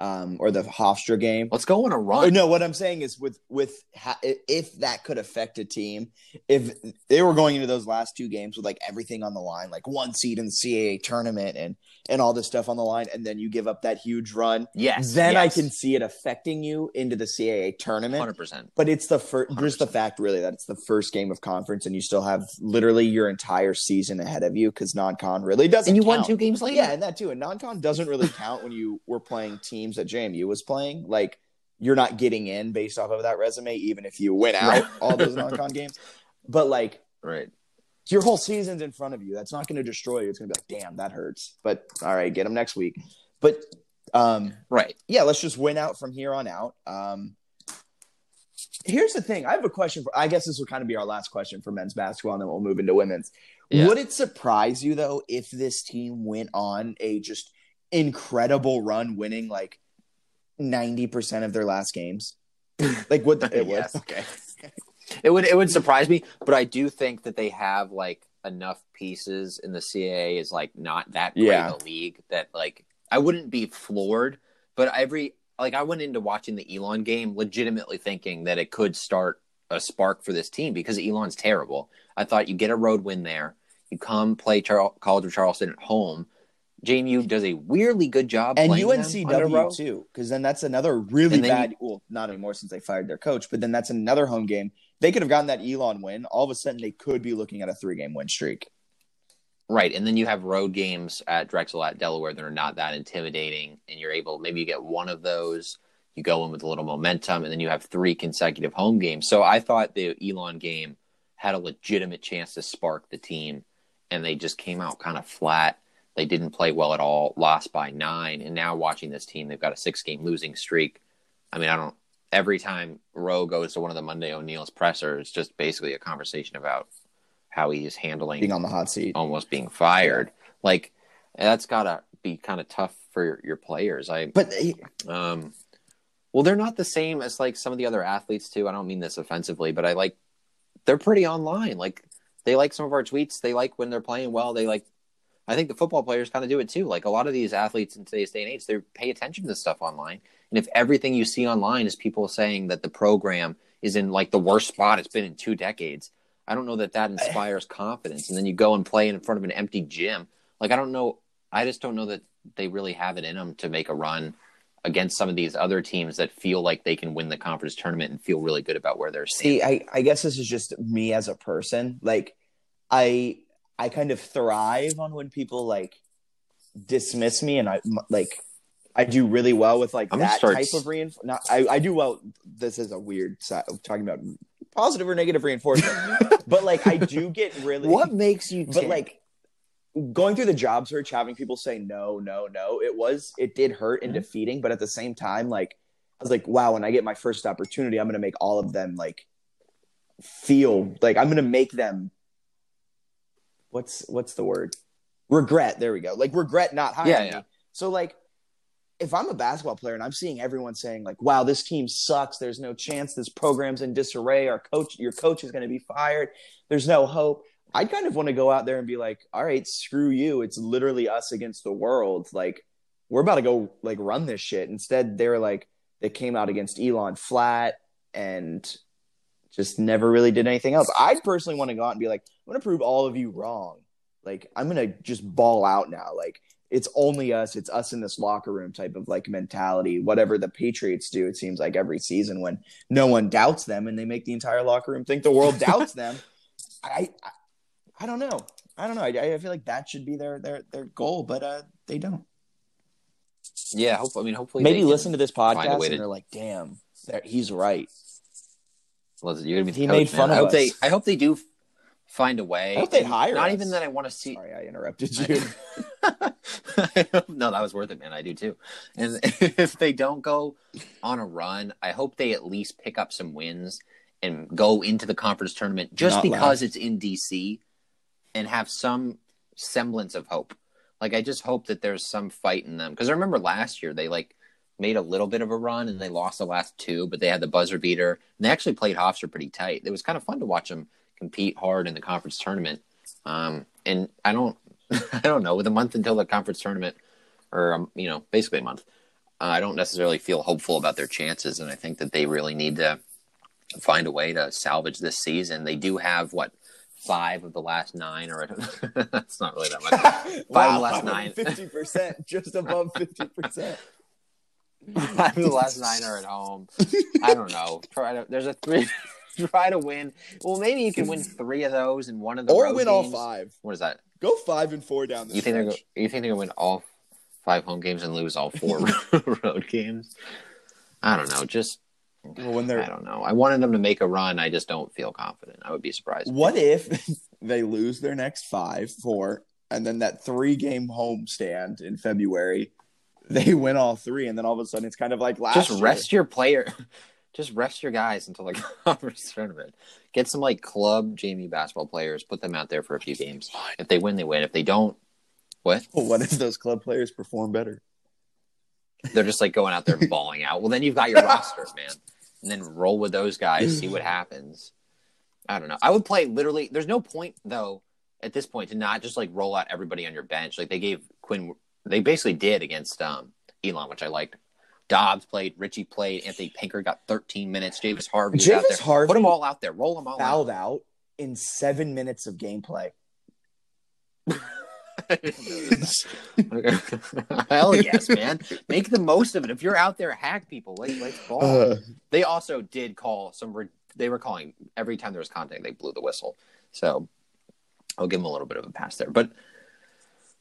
um, or the Hofstra game. Let's go on a run. no, what I'm saying is with with ha- if that could affect a team, if they were going into those last two games with like everything on the line, like one seed in the CAA tournament and and all this stuff on the line, and then you give up that huge run, Yes. then I can see it affecting you into the CAA tournament. 100%. But it's the first, just the fact really that it's the first game of conference, and you still have literally your entire season ahead of you because non-con really doesn't. And you won two games later. Yeah, and that too. And non-con doesn't really count when you were playing teams that JMU was playing. Like you're not getting in based off of that resume, even if you win out Right. all those non-con games. But like Right. your whole season's in front of you. That's not going to destroy you. It's going to be like, damn, that hurts. But all right, get them next week. But um, Right. yeah, let's just win out from here on out. Um, here's the thing. I have a question for. I guess this will kind of be our last question for men's basketball, and then we'll move into women's. Yeah. Would it surprise you though if this team went on a just incredible run, winning like ninety percent of their last games? Like what it would? Okay. It would it would surprise me, but I do think that they have like enough pieces in the CAA is like not that great Yeah. a league that like I wouldn't be floored, but every like I went into watching the Elon game legitimately thinking that it could start a spark for this team because Elon's terrible. I thought you get a road win there, you come play Char- College of Charleston at home. JMU does a weirdly good job And. UNCW too, because then that's another really then bad. well, not anymore since they fired their coach, but then that's another home game. They could have gotten that Elon win. All of a sudden, they could be looking at a three-game win streak. Right, and then you have road games at Drexel at Delaware that are not that intimidating, and you're able maybe you get one of those, you go in with a little momentum, and then you have three consecutive home games. So I thought the Elon game had a legitimate chance to spark the team, and they just came out kind of flat. They didn't play well at all, lost by nine, and now watching this team, they've got a six-game losing streak. I mean, I don't. Every time Rowe goes to one of the Monday O'Neill's pressers, it's just basically a conversation about how he is handling Being on the hot seat. almost being fired. Like that's gotta be kind of tough for your, your players. I But they, um, well, they're not the same as like some of the other athletes too. I don't mean this offensively, but I like they're pretty online. Like they like some of our tweets. They like when they're playing well. They like. I think the football players kind of do it too. Like a lot of these athletes in today's day and age, they pay attention to this stuff online. And if everything you see online is people saying that the program is in like the worst spot it's been in two decades, I don't know that that inspires confidence. And then you go and play in front of an empty gym. Like I don't know. I just don't know that they really have it in them to make a run against some of these other teams that feel like they can win the conference tournament and feel really good about where they're standing. see, I, I guess this is just me as a person. Like, I I kind of thrive on when people like dismiss me, and I m- like I do really well with like I'm that start type of reinforcement. I, I do well. This is a weird side of talking about positive or negative reinforcement, but like I do get really what makes you? but like going through the job search having people say no no no it was it did hurt and Mhm. defeating but at the same time like i was like wow when i get my first opportunity i'm gonna make all of them like feel like i'm gonna make them what's what's the word regret there we go like regret not hiring Yeah, yeah. me so like if i'm a basketball player and i'm seeing everyone saying like wow this team sucks there's no chance this program's in disarray our coach your coach is going to be fired there's no hope I'd kind of want to go out there and be like, all right, screw you. It's literally us against the world. Like, we're about to go like run this shit. Instead, they were like, they came out against Elon flat and just never really did anything else. I'd personally want to go out and be like, I'm going to prove all of you wrong. Like, I'm going to just ball out now. Like, it's only us. It's us in this locker room type of like mentality. Whatever the Patriots do, it seems like every season when no one doubts them and they make the entire locker room think the world doubts them. I, I I don't know. I don't know. I, I feel like that should be their their their goal, but uh, they don't. Yeah, hope, I mean, hopefully maybe listen to this podcast and to- they're like, "Damn, he's right." Listen, you're gonna be He coach, made man. fun I of hope us. they. I hope they do find a way. I hope they'd hire Not us. even that I want to see. Sorry, I interrupted you. no, that was worth it, man. I do too. And if they don't go on a run, I hope they at least pick up some wins and go into the conference tournament just Not because it's in DC and have some semblance of hope. Like I just hope that there's some fight in them because I remember last year they like made a little bit of a run and they lost the last two, but they had the buzzer beater and they actually played Hofstra pretty tight. It was kind of fun to watch them compete hard in the conference tournament. Um, and I don't, I don't know, with a month until the conference tournament, or um, you know, basically a month, uh, I don't necessarily feel hopeful about their chances, and I think that they really need to find a way to salvage this season. They do have what five of the last nine, or that's not really that much. Five of the last nine. fifty percent, just above fifty percent. Of the last nine are at home. I don't know. Try to. There's a three. Try to win. Well, maybe you can win three of those and one of the Or win all five. What is that? Go five and four down the You think they're stretch. go- you think they're gonna win all five home games and lose all four road games? I don't know. Just Well, when they're I don't know. I wanted them to make a run. I just don't feel confident. I would be surprised. what if they lose their next five, four, and then that three game home stand in February, they win all three, and then all of a sudden it's kind of like last just year. rest your player. Just rest your guys until the conference tournament. Get some like club JMU basketball players. Put them out there for a few games. If they win, they win. If they don't, what? What if those club players perform better? They're just like going out there and balling out. Well, then you've got your roster, man. And then roll with those guys. See what happens. I don't know. I would play literally. There's no point though at this point to not just like roll out everybody on your bench. Like they gave Quinn. They basically did against um, Elon, which I liked. Dobbs played, Richie played, Anthony Pinker got 13 minutes, Javis Harvey Javis there. Harvey Put them all out there, roll them all Fouled out. out in seven minutes of gameplay. Hell yes, man! Make the most of it. If you're out there, hack people. Like, let's ball. Uh, they also did call some. Re- they were calling every time there was contact. They blew the whistle. So I'll give them a little bit of a pass there. But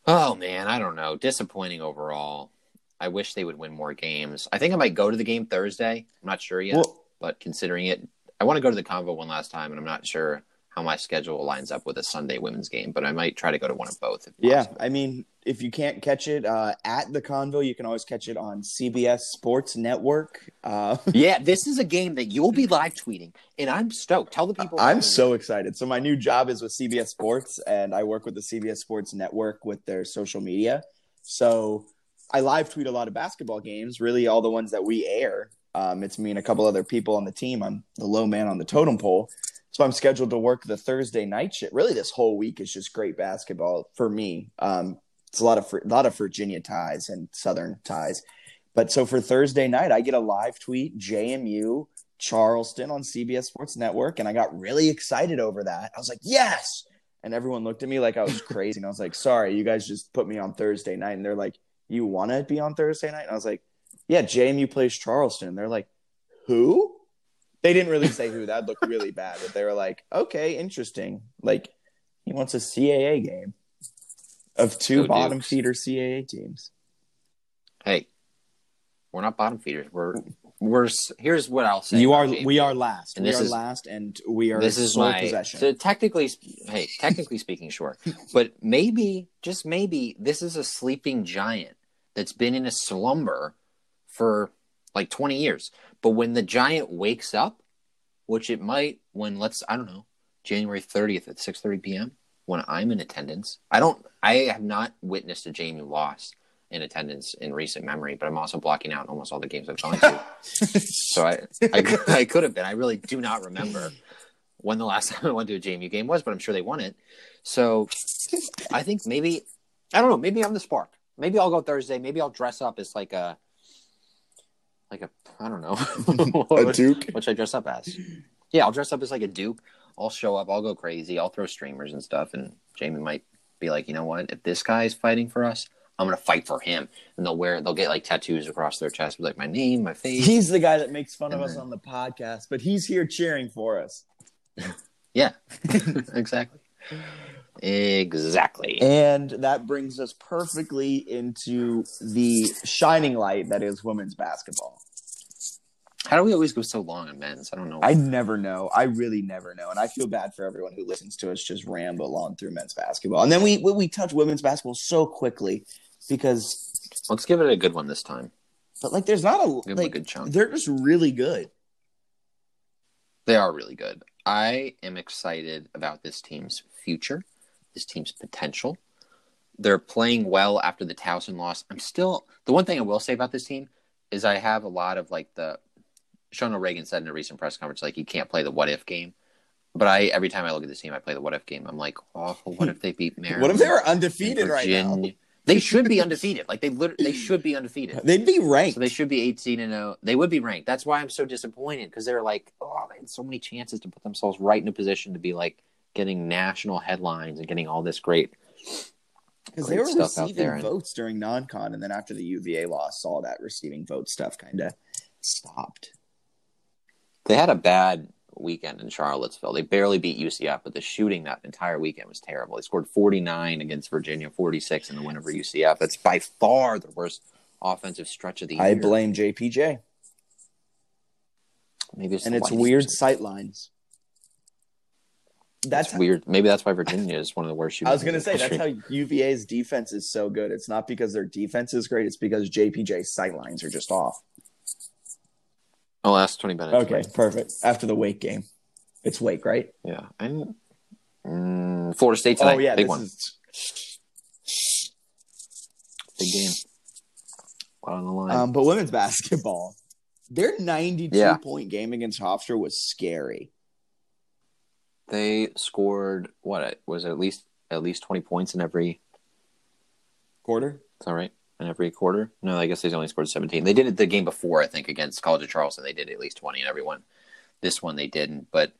oh man, I don't know. Disappointing overall. I wish they would win more games. I think I might go to the game Thursday. I'm not sure yet, well, but considering it, I want to go to the convo one last time, and I'm not sure how my schedule lines up with a Sunday women's game. But I might try to go to one of both. Yeah, possible. I mean, if you can't catch it uh, at the Convo, you can always catch it on CBS Sports Network. Uh, yeah. This is a game that you'll be live tweeting, and I'm stoked. Tell the people. I'm so excited. So my new job is with CBS Sports, and I work with the CBS Sports Network with their social media. So I live tweet a lot of basketball games, really all the ones that we air. Um, it's me and a couple other people on the team. I'm the low man on the totem pole. So I'm scheduled to work the Thursday night shift. Really, this whole week is just great basketball for me. Um, it's a lot of a lot of Virginia ties and Southern ties. But so for Thursday night, I get a live tweet JMU Charleston on CBS Sports Network, and I got really excited over that. I was like, yes. And everyone looked at me like I was crazy. And I was like, sorry, you guys just put me on Thursday night. And they're like, you want to be on Thursday night? And I was like, yeah, JMU plays Charleston. And they're like, who? They didn't really say who. That'd look really bad. But they were like, okay, interesting. Like, he wants a CAA game of two Go bottom Dukes. feeder CAA teams. Hey, we're not bottom feeders. We're we're. Here's what I'll say. You are. JMU. We are last. And we are is- last, and we are This is my. possession. So technically, hey, technically speaking, sure, but maybe, just maybe, this is a sleeping giant that's been in a slumber for like 20 years. But when the giant wakes up, which it might, when let's, I don't know, January 30th at 6:30 p.m. when I'm in attendance, I don't, I have not witnessed a JMU loss in attendance in recent memory, but I'm also blocking out almost all the games I've gone to. so I, I, I could have been. I really do not remember when the last time I went to a JMU game was, but I'm sure they won it. So I think maybe I don't know. Maybe I'm the spark. Maybe I'll go Thursday. Maybe I'll dress up as like a like a I don't know A Duke? What should I dress up as? Yeah, I'll dress up as like a Duke. I'll show up. I'll go crazy. I'll throw streamers and stuff. And JMU might be like, you know what? If this guy is fighting for us, I'm gonna fight for him. And they'll wear they'll get like tattoos across their chest with like my name, my face. He's the guy that makes fun of And us on the podcast, but he's here cheering for us. Yeah, exactly. Exactly. And that brings us perfectly into the shining light that is women's basketball. How do we always go so long on men's? I don't know. I never know. I really never know, and I feel bad for everyone who listens to us just ramble on through men's basketball, and then we we, we touch women's basketball so quickly because, Let's give it a good one this time. but like, there's not a 'em a good chunk. they're just really good. They are really good. I am excited about this team's future, this team's potential. They're playing well after the Towson loss. I'm still the one thing I will say about this team is I have a lot of like the Sean O'Regan said in a recent press conference like you can't play the what if game. But I every time I look at this team, I play the what if game. I'm like, oh, what if they beat Maryland? What if they were undefeated right now? They should be undefeated. Like they literally, they should be undefeated. They'd be ranked. So they should be 18 and 0. They would be ranked. That's why I'm so disappointed because they're like, oh, they had so many chances to put themselves right in a position to be like getting national headlines and getting all this great. Because they were receiving there and- votes during non-con, and then after the UVA loss, all that receiving vote stuff kind of stopped. They had a bad weekend in Charlottesville. They barely beat UCF, but the shooting that entire weekend was terrible. They scored 49 against Virginia, 46 in the win over UCF. That's by far the worst offensive stretch of the year. I blame JPJ, Maybe it's and it's weird sight lines. That's weird. Maybe that's why Virginia is one of the worst. I was gonna say that's how UVA's defense is so good. It's not because their defense is great; it's because JPJ's sight lines are just off. I'll ask Tony Bennett. Okay, perfect. After the Wake game, it's Wake, right? Yeah, and mm, Florida State tonight. oh yeah, big one, is big game. Lot on the line. Um, but women's basketball, their 92 Yeah. point game against Hofstra was scary. They scored what it was it, at least at least twenty points in every. Quarter? Is that right? In every quarter? No, I guess they only scored seventeen. They did it the game before, I think, against College of Charleston. They did at least twenty in every one. This one they didn't, but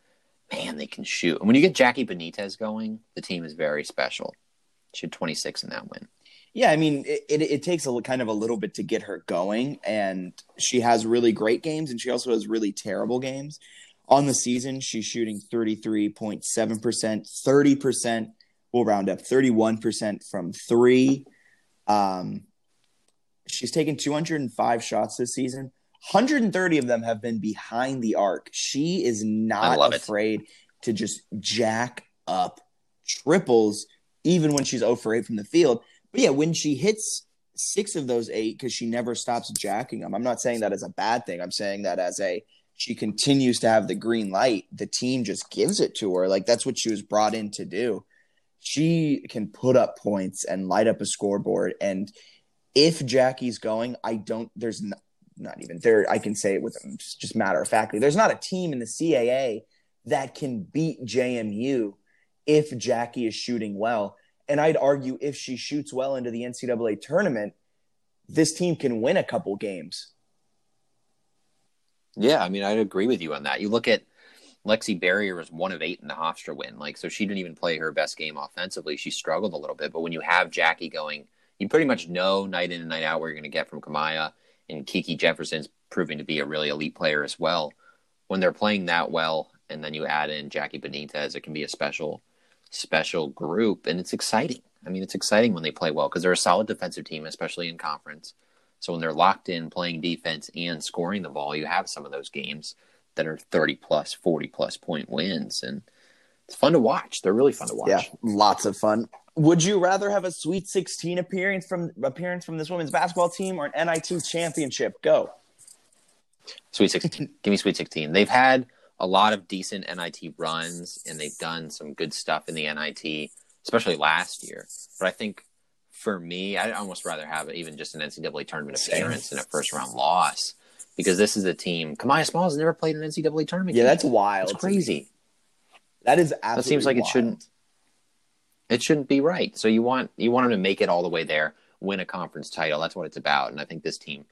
man, they can shoot. And when you get Jackie Benitez going, the team is very special. She had twenty six in that win. Yeah, I mean, it, it, it takes a kind of a little bit to get her going, and she has really great games, and she also has really terrible games. On the season, she's shooting 33.7%, 30%, we'll round up, 31% from three. Um, she's taken 205 shots this season. 130 of them have been behind the arc. She is not love it. afraid to just jack up triples, even when she's 0 for 8 from the field. But yeah, when she hits six of those eight, because she never stops jacking them, I'm not saying that as a bad thing. I'm saying that as a she continues to have the green light. The team just gives it to her. Like that's what she was brought in to do. She can put up points and light up a scoreboard. And if Jackie's going, I don't. There's not, not even there. I can say it with um, just just matter of factly. There's not a team in the CAA that can beat JMU if Jackie is shooting well. And I'd argue if she shoots well into the NCAA tournament, this team can win a couple games. Yeah, I mean, I'd agree with you on that. You look at Lexi Barrier was one of eight in the Hofstra win, like so she didn't even play her best game offensively. She struggled a little bit, but when you have Jackie going, you pretty much know night in and night out where you're going to get from Kamiah and Kiki Jefferson's proving to be a really elite player as well. When they're playing that well, and then you add in Jackie Benitez, it can be a special, special group, and it's exciting. I mean, it's exciting when they play well because they're a solid defensive team, especially in conference. So when they're locked in playing defense and scoring the ball, you have some of those games that are 30 plus, 40 plus point wins. And it's fun to watch. They're really fun to watch. Yeah, lots of fun. Would you rather have a Sweet 16 appearance from appearance from this women's basketball team or an NIT championship? Go. Sweet 16. Give me Sweet 16. They've had a lot of decent NIT runs and they've done some good stuff in the NIT, especially last year. But I think for me, I'd almost rather have even just an NCAA tournament appearance than a first round loss because this is a team. Kamiah Smalls has never played an NCAA tournament. Yeah, game. that's wild. That's crazy. That is absolutely That seems like it shouldn't. It shouldn't be right. So you want you want them to make it all the way there, win a conference title. That's what it's about, and I think this team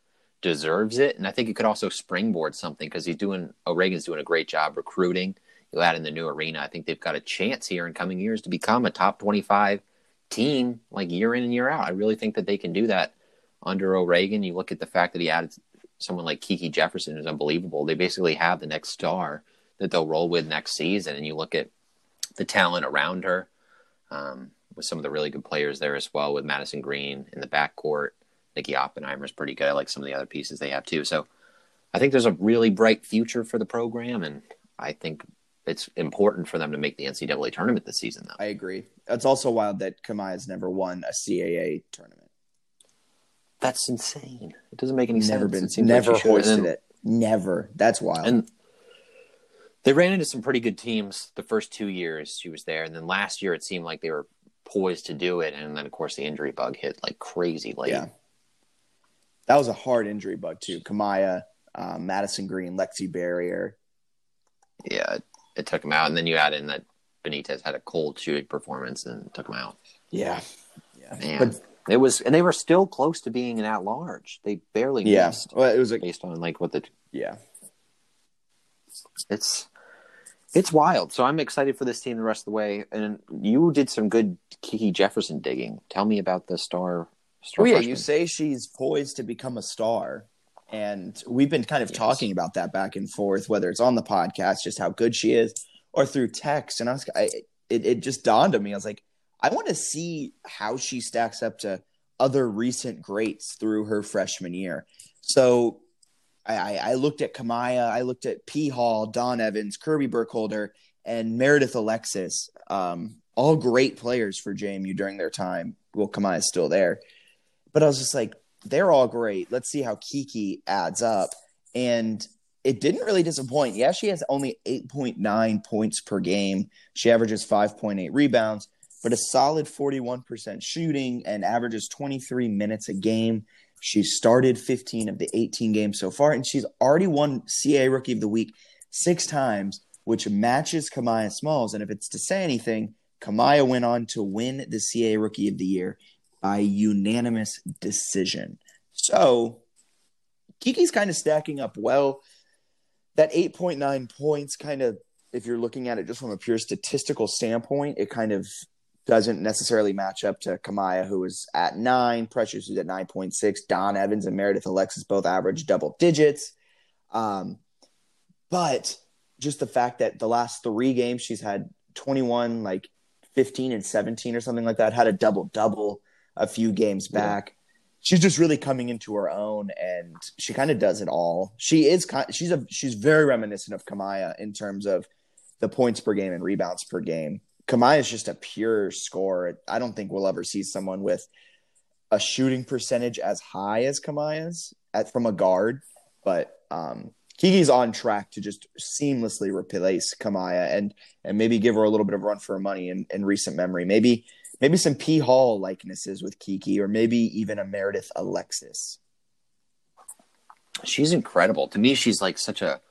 deserves it. And I think it could also springboard something because he's doing O'Regan's doing a great job recruiting. You add in the new arena. I think they've got a chance here in coming years to become a top twenty-five team, like year in and year out. I really think that they can do that under O'Regan. You look at the fact that he added someone like Kiki Jefferson, is unbelievable. They basically have the next star that they'll roll with next season, and you look at the talent around her. um, with some of the really good players there as well, with Madison Green in the backcourt. Nikki Oppenheimer is pretty good. I like some of the other pieces they have too. So I think there's a really bright future for the program, and I think it's important for them to make the NCAA tournament this season. Though I agree. It's also wild that Kamiah has never won a CAA tournament. That's insane. It doesn't make any never sense. Been, never like hoisted it. Never. That's wild. And they ran into some pretty good teams the first two years she was there, and then last year it seemed like they were poised to do it, and then of course the injury bug hit like crazy late. Yeah, that was a hard injury bug too. Kamiah, um, Madison Green, Lexi Barrier. Yeah, it, it took him out, and then you add in that Benitez had a cold shooting performance and took him out. Yeah, yeah, Man. but it was, and they were still close to being an at large. They barely yeah. missed. Well, it was like, based on like what the yeah. It's it's wild. So I'm excited for this team the rest of the way. And you did some good Kiki Jefferson digging. Tell me about the star. star oh yeah, freshman. you say she's poised to become a star, and we've been kind of yes. talking about that back and forth, whether it's on the podcast, just how good she is, or through text. And I was, I, it it just dawned on me. I was like, I want to see how she stacks up to other recent greats through her freshman year. So I, I looked at Kamiah, I looked at P. Hall, Dawn Evans, Kirby Burkholder, and Meredith Alexis. Um, all great players for JMU during their time. Well, Kamiah is still there, but I was just like, they're all great. Let's see how Kiki adds up. And it didn't really disappoint. Yeah, she has only 8.9 points per game. She averages 5.8 rebounds, but a solid 41% shooting and averages 23 minutes a game. She started 15 of the 18 games so far, and she's already won CA Rookie of the Week six times, which matches Kamiah Smalls. And if it's to say anything, Kamiah went on to win the CA Rookie of the Year by unanimous decision. So Kiki's kind of stacking up well. That 8.9 points kind of, if you're looking at it just from a pure statistical standpoint, it kind of doesn't necessarily match up to Kamiah, who is at nine, Precious, who's at 9.6, Dawn Evans and Meredith Alexis both average double digits. Um, but just the fact that the last three games she's had 21, like 15 and 17 or something like that, had a double double a few games back. Yeah. She's just really coming into her own, and she kind of does it all. She is she's a she's very reminiscent of Kamiah in terms of the points per game and rebounds per game. Kamiah is just a pure scorer. I don't think we'll ever see someone with a shooting percentage as high as Kamiah's at from a guard, but um, Kiki's on track to just seamlessly replace Kamiah and and maybe give her a little bit of run for her money in, in recent memory. Maybe maybe some P Hall likenesses with Kiki, or maybe even a Meredith Alexis. She's incredible. To me, she's like such a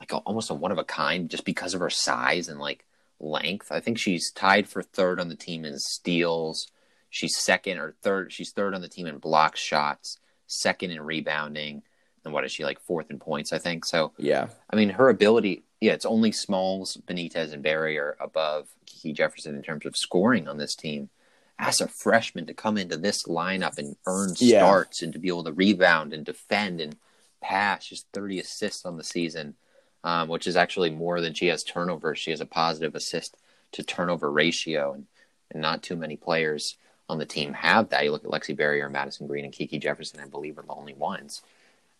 like a, almost a one of a kind just because of her size and like length. I think she's tied for third on the team in steals. She's second or third. She's third on the team in block shots, second in rebounding. And what is she like fourth in points? I think so. Yeah. I mean, her ability. Yeah, it's only Smalls, Benitez, and Barrier above Kiki Jefferson in terms of scoring on this team. As a freshman to come into this lineup and earn yeah. starts and to be able to rebound and defend and pass, just 30 assists on the season um, which is actually more than she has turnovers. She has a positive assist to turnover ratio, and, and not too many players on the team have that. You look at Lexi Barrier, Madison Green, and Kiki Jefferson, I believe, are the only ones.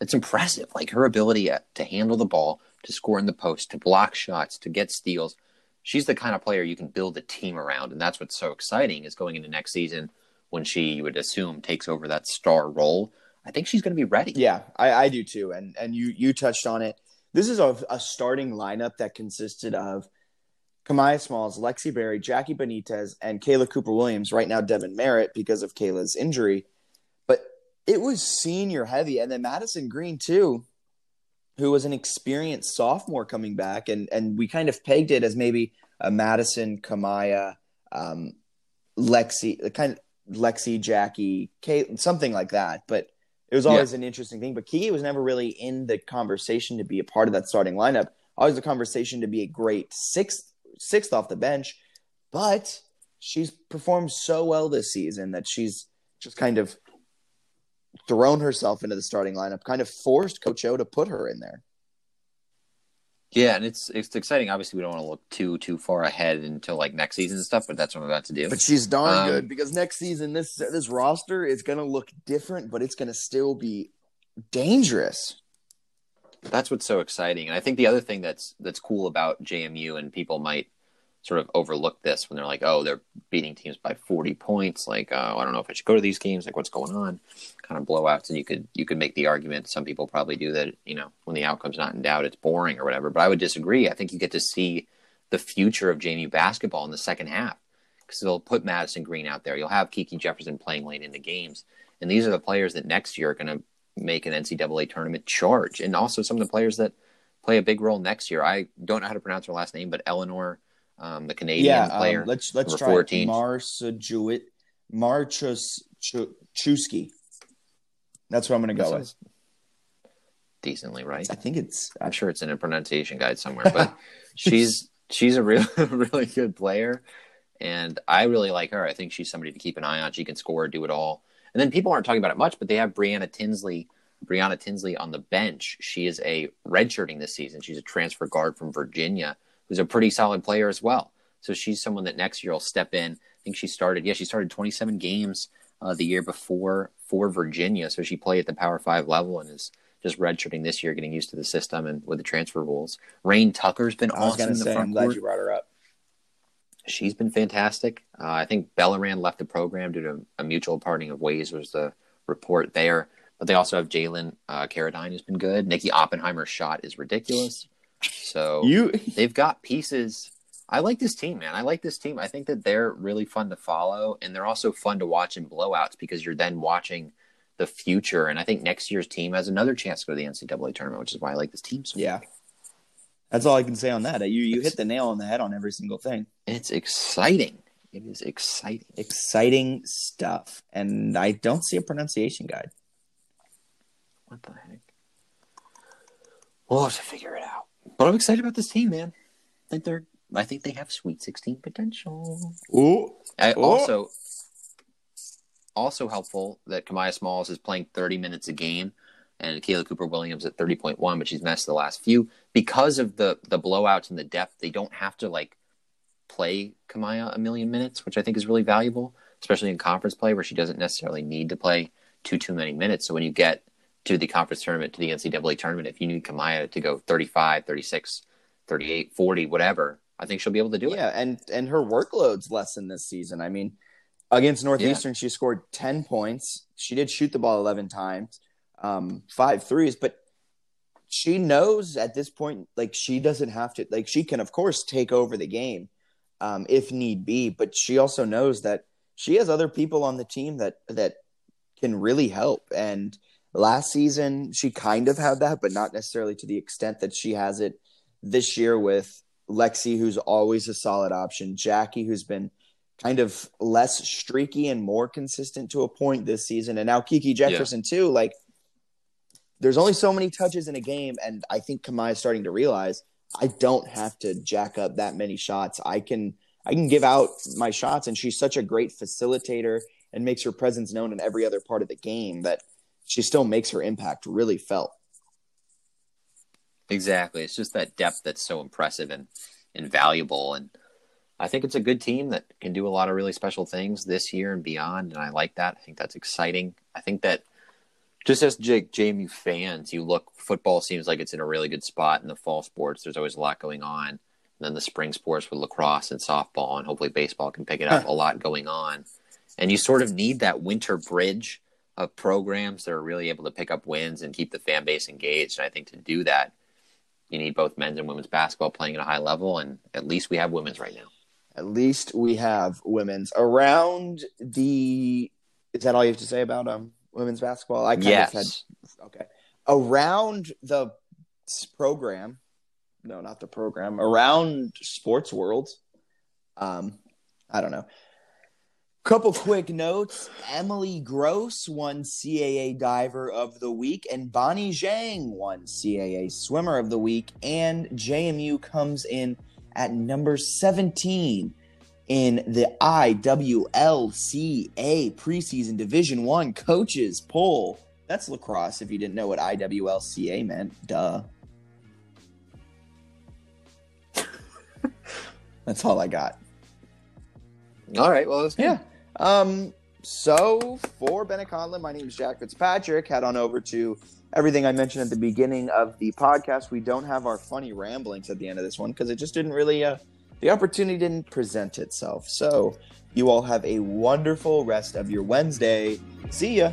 It's impressive. Like her ability uh, to handle the ball, to score in the post, to block shots, to get steals. She's the kind of player you can build a team around, and that's what's so exciting is going into next season when she, you would assume, takes over that star role. I think she's going to be ready. Yeah, I, I do too. And and you you touched on it. This is a, a starting lineup that consisted of Kamiah Smalls, Lexi Barrier, Jackie Benitez, and Kayla Cooper Williams. Right now, Devin Merritt because of Kayla's injury. It was senior heavy. And then Madison Green, too, who was an experienced sophomore coming back. And, and we kind of pegged it as maybe a Madison, Kamiah, um, Lexi, kind of Lexi, Jackie, Kate, something like that. But it was always yeah. an interesting thing, but Kiki was never really in the conversation to be a part of that starting lineup. Always a conversation to be a great sixth sixth off the bench, but she's performed so well this season that she's just kind of thrown herself into the starting lineup, kind of forced Coach O to put her in there. Yeah, and it's it's exciting. Obviously, we don't want to look too too far ahead until like next season and stuff, but that's what I'm about to do. But she's darn Um, good because next season this this roster is going to look different, but it's going to still be dangerous. that's what's so exciting. And I think the other thing that's that's cool about JMU and people might sort of overlook this when they're like, oh, they're beating teams by 40 points. Like, oh, I don't know if I should go to these games. Like, what's going on? Kind of blowouts. And you could you could make the argument. Some people probably do that. You know, when the outcome's not in doubt, it's boring or whatever. But I would disagree. I think you get to see the future of JMU basketball in the second half because they'll put Madison Green out there. You'll have Kiki Jefferson playing late into games, and these are the players that next year are going to make an NCAA tournament charge, and also some of the players that play a big role next year. I don't know how to pronounce her last name, but Eleanor, um, the Canadian yeah, player. um, let's let's try 14. Marsa Jewett, Marchewski. That's what I'm going to go with. decently right. I think it's I'm sure it's in a pronunciation guide somewhere, but she's she's a real really good player, and I really like her. I think she's somebody to keep an eye on. She can score, do it all. And then people aren't talking about it much, but they have Brianna Tinsley, Brianna Tinsley on the bench. She is a redshirting this season. She's a transfer guard from Virginia, who's a pretty solid player as well. So she's someone that next year will step in. I think she started, yeah, she started 27 games uh, the year before for Virginia. So she played at the Power Five level and is just redshirting this year, getting used to the system and with the transfer rules. Rain Tucker's been awesome in the say. front I'm glad court. you brought her up. She's been fantastic. Uh, I think Bellaran left the program due to a mutual parting of ways was the report there. But they also have Jalen uh, Carradine who's been good. Nikki Oppenheimer's shot is ridiculous. So You they've got pieces. I like this team, man. I like this team. I think that they're really fun to follow, and they're also fun to watch in blowouts because you're then watching the future. And I think next year's team has another chance to go to the NCAA tournament, which is why I like this team. So Yeah. That's all I can say on that. You you hit the nail on the head on every single thing. it's exciting. It is exciting. Exciting stuff. And I don't see a pronunciation guide. What the heck? We'll have to figure it out. But I'm excited about this team, man. I think they're. I think they have Sweet 16 potential. Ooh. I, Oh. Also, also helpful that Kamiah Smalls is playing 30 minutes a game, and Kayla Cooper Williams at 30.1, but she's missed the last few because of the the blowouts and the depth. They don't have to like play Kamiah a million minutes, which I think is really valuable, especially in conference play where she doesn't necessarily need to play too too many minutes. So when you get to the conference tournament, to the NCAA tournament, if you need Kamiah to go 35, 36, 38, 40, whatever, I think she'll be able to do it. Yeah, and and her workload's less lessened this season. I mean, against Northeastern, she scored ten points. She did shoot the ball eleven times, um, five threes, but she knows at this point, like she doesn't have to. Like she can, of course, take over the game um, if need be, but she also knows that she has other people on the team that that can really help. And last season, she kind of had that, but not necessarily to the extent that she has it this year with Lexi, who's always a solid option, Jackie, who's been kind of less streaky and more consistent to a point this season, and now Kiki Jefferson too. Like, there's only so many touches in a game, and I think Kamiah is starting to realize I don't have to jack up that many shots. I can I can give out my shots, and she's such a great facilitator and makes her presence known in every other part of the game that she still makes her impact really felt. Exactly. It's just that depth that's so impressive and, and valuable. And I think it's a good team that can do a lot of really special things this year and beyond. And I like that. I think that's exciting. I think that just as J- JMU fans, you look, football seems like it's in a really good spot in the fall sports. There's always a lot going on. And then the spring sports with lacrosse and softball, and hopefully baseball can pick it up. a lot going on. And you sort of need that winter bridge of programs that are really able to pick up wins and keep the fan base engaged. And I think to do that, you need both men's and women's basketball playing at a high level, and at least we have women's right now. At least we have women's around the. Is that all you have to say about um women's basketball? I kind yes, of had okay around the program. No, not the program. Around sports world. Um, I don't know. Couple quick notes. Emily Gross won CAA Diver of the Week, and Bonnie Zhang won CAA Swimmer of the Week. And JMU comes in at number 17 in the IWLCA preseason Division One coaches poll. That's lacrosse. If you didn't know what IWLCA meant, duh. That's all I got. All right. Well, that's Yeah. Um, so for Bennett Conlon, my name is Jack Fitzpatrick. Head on over to everything I mentioned at the beginning of the podcast. We don't have our funny ramblings at the end of this one because it just didn't really, uh, the opportunity didn't present itself. So you all have a wonderful rest of your Wednesday. See ya.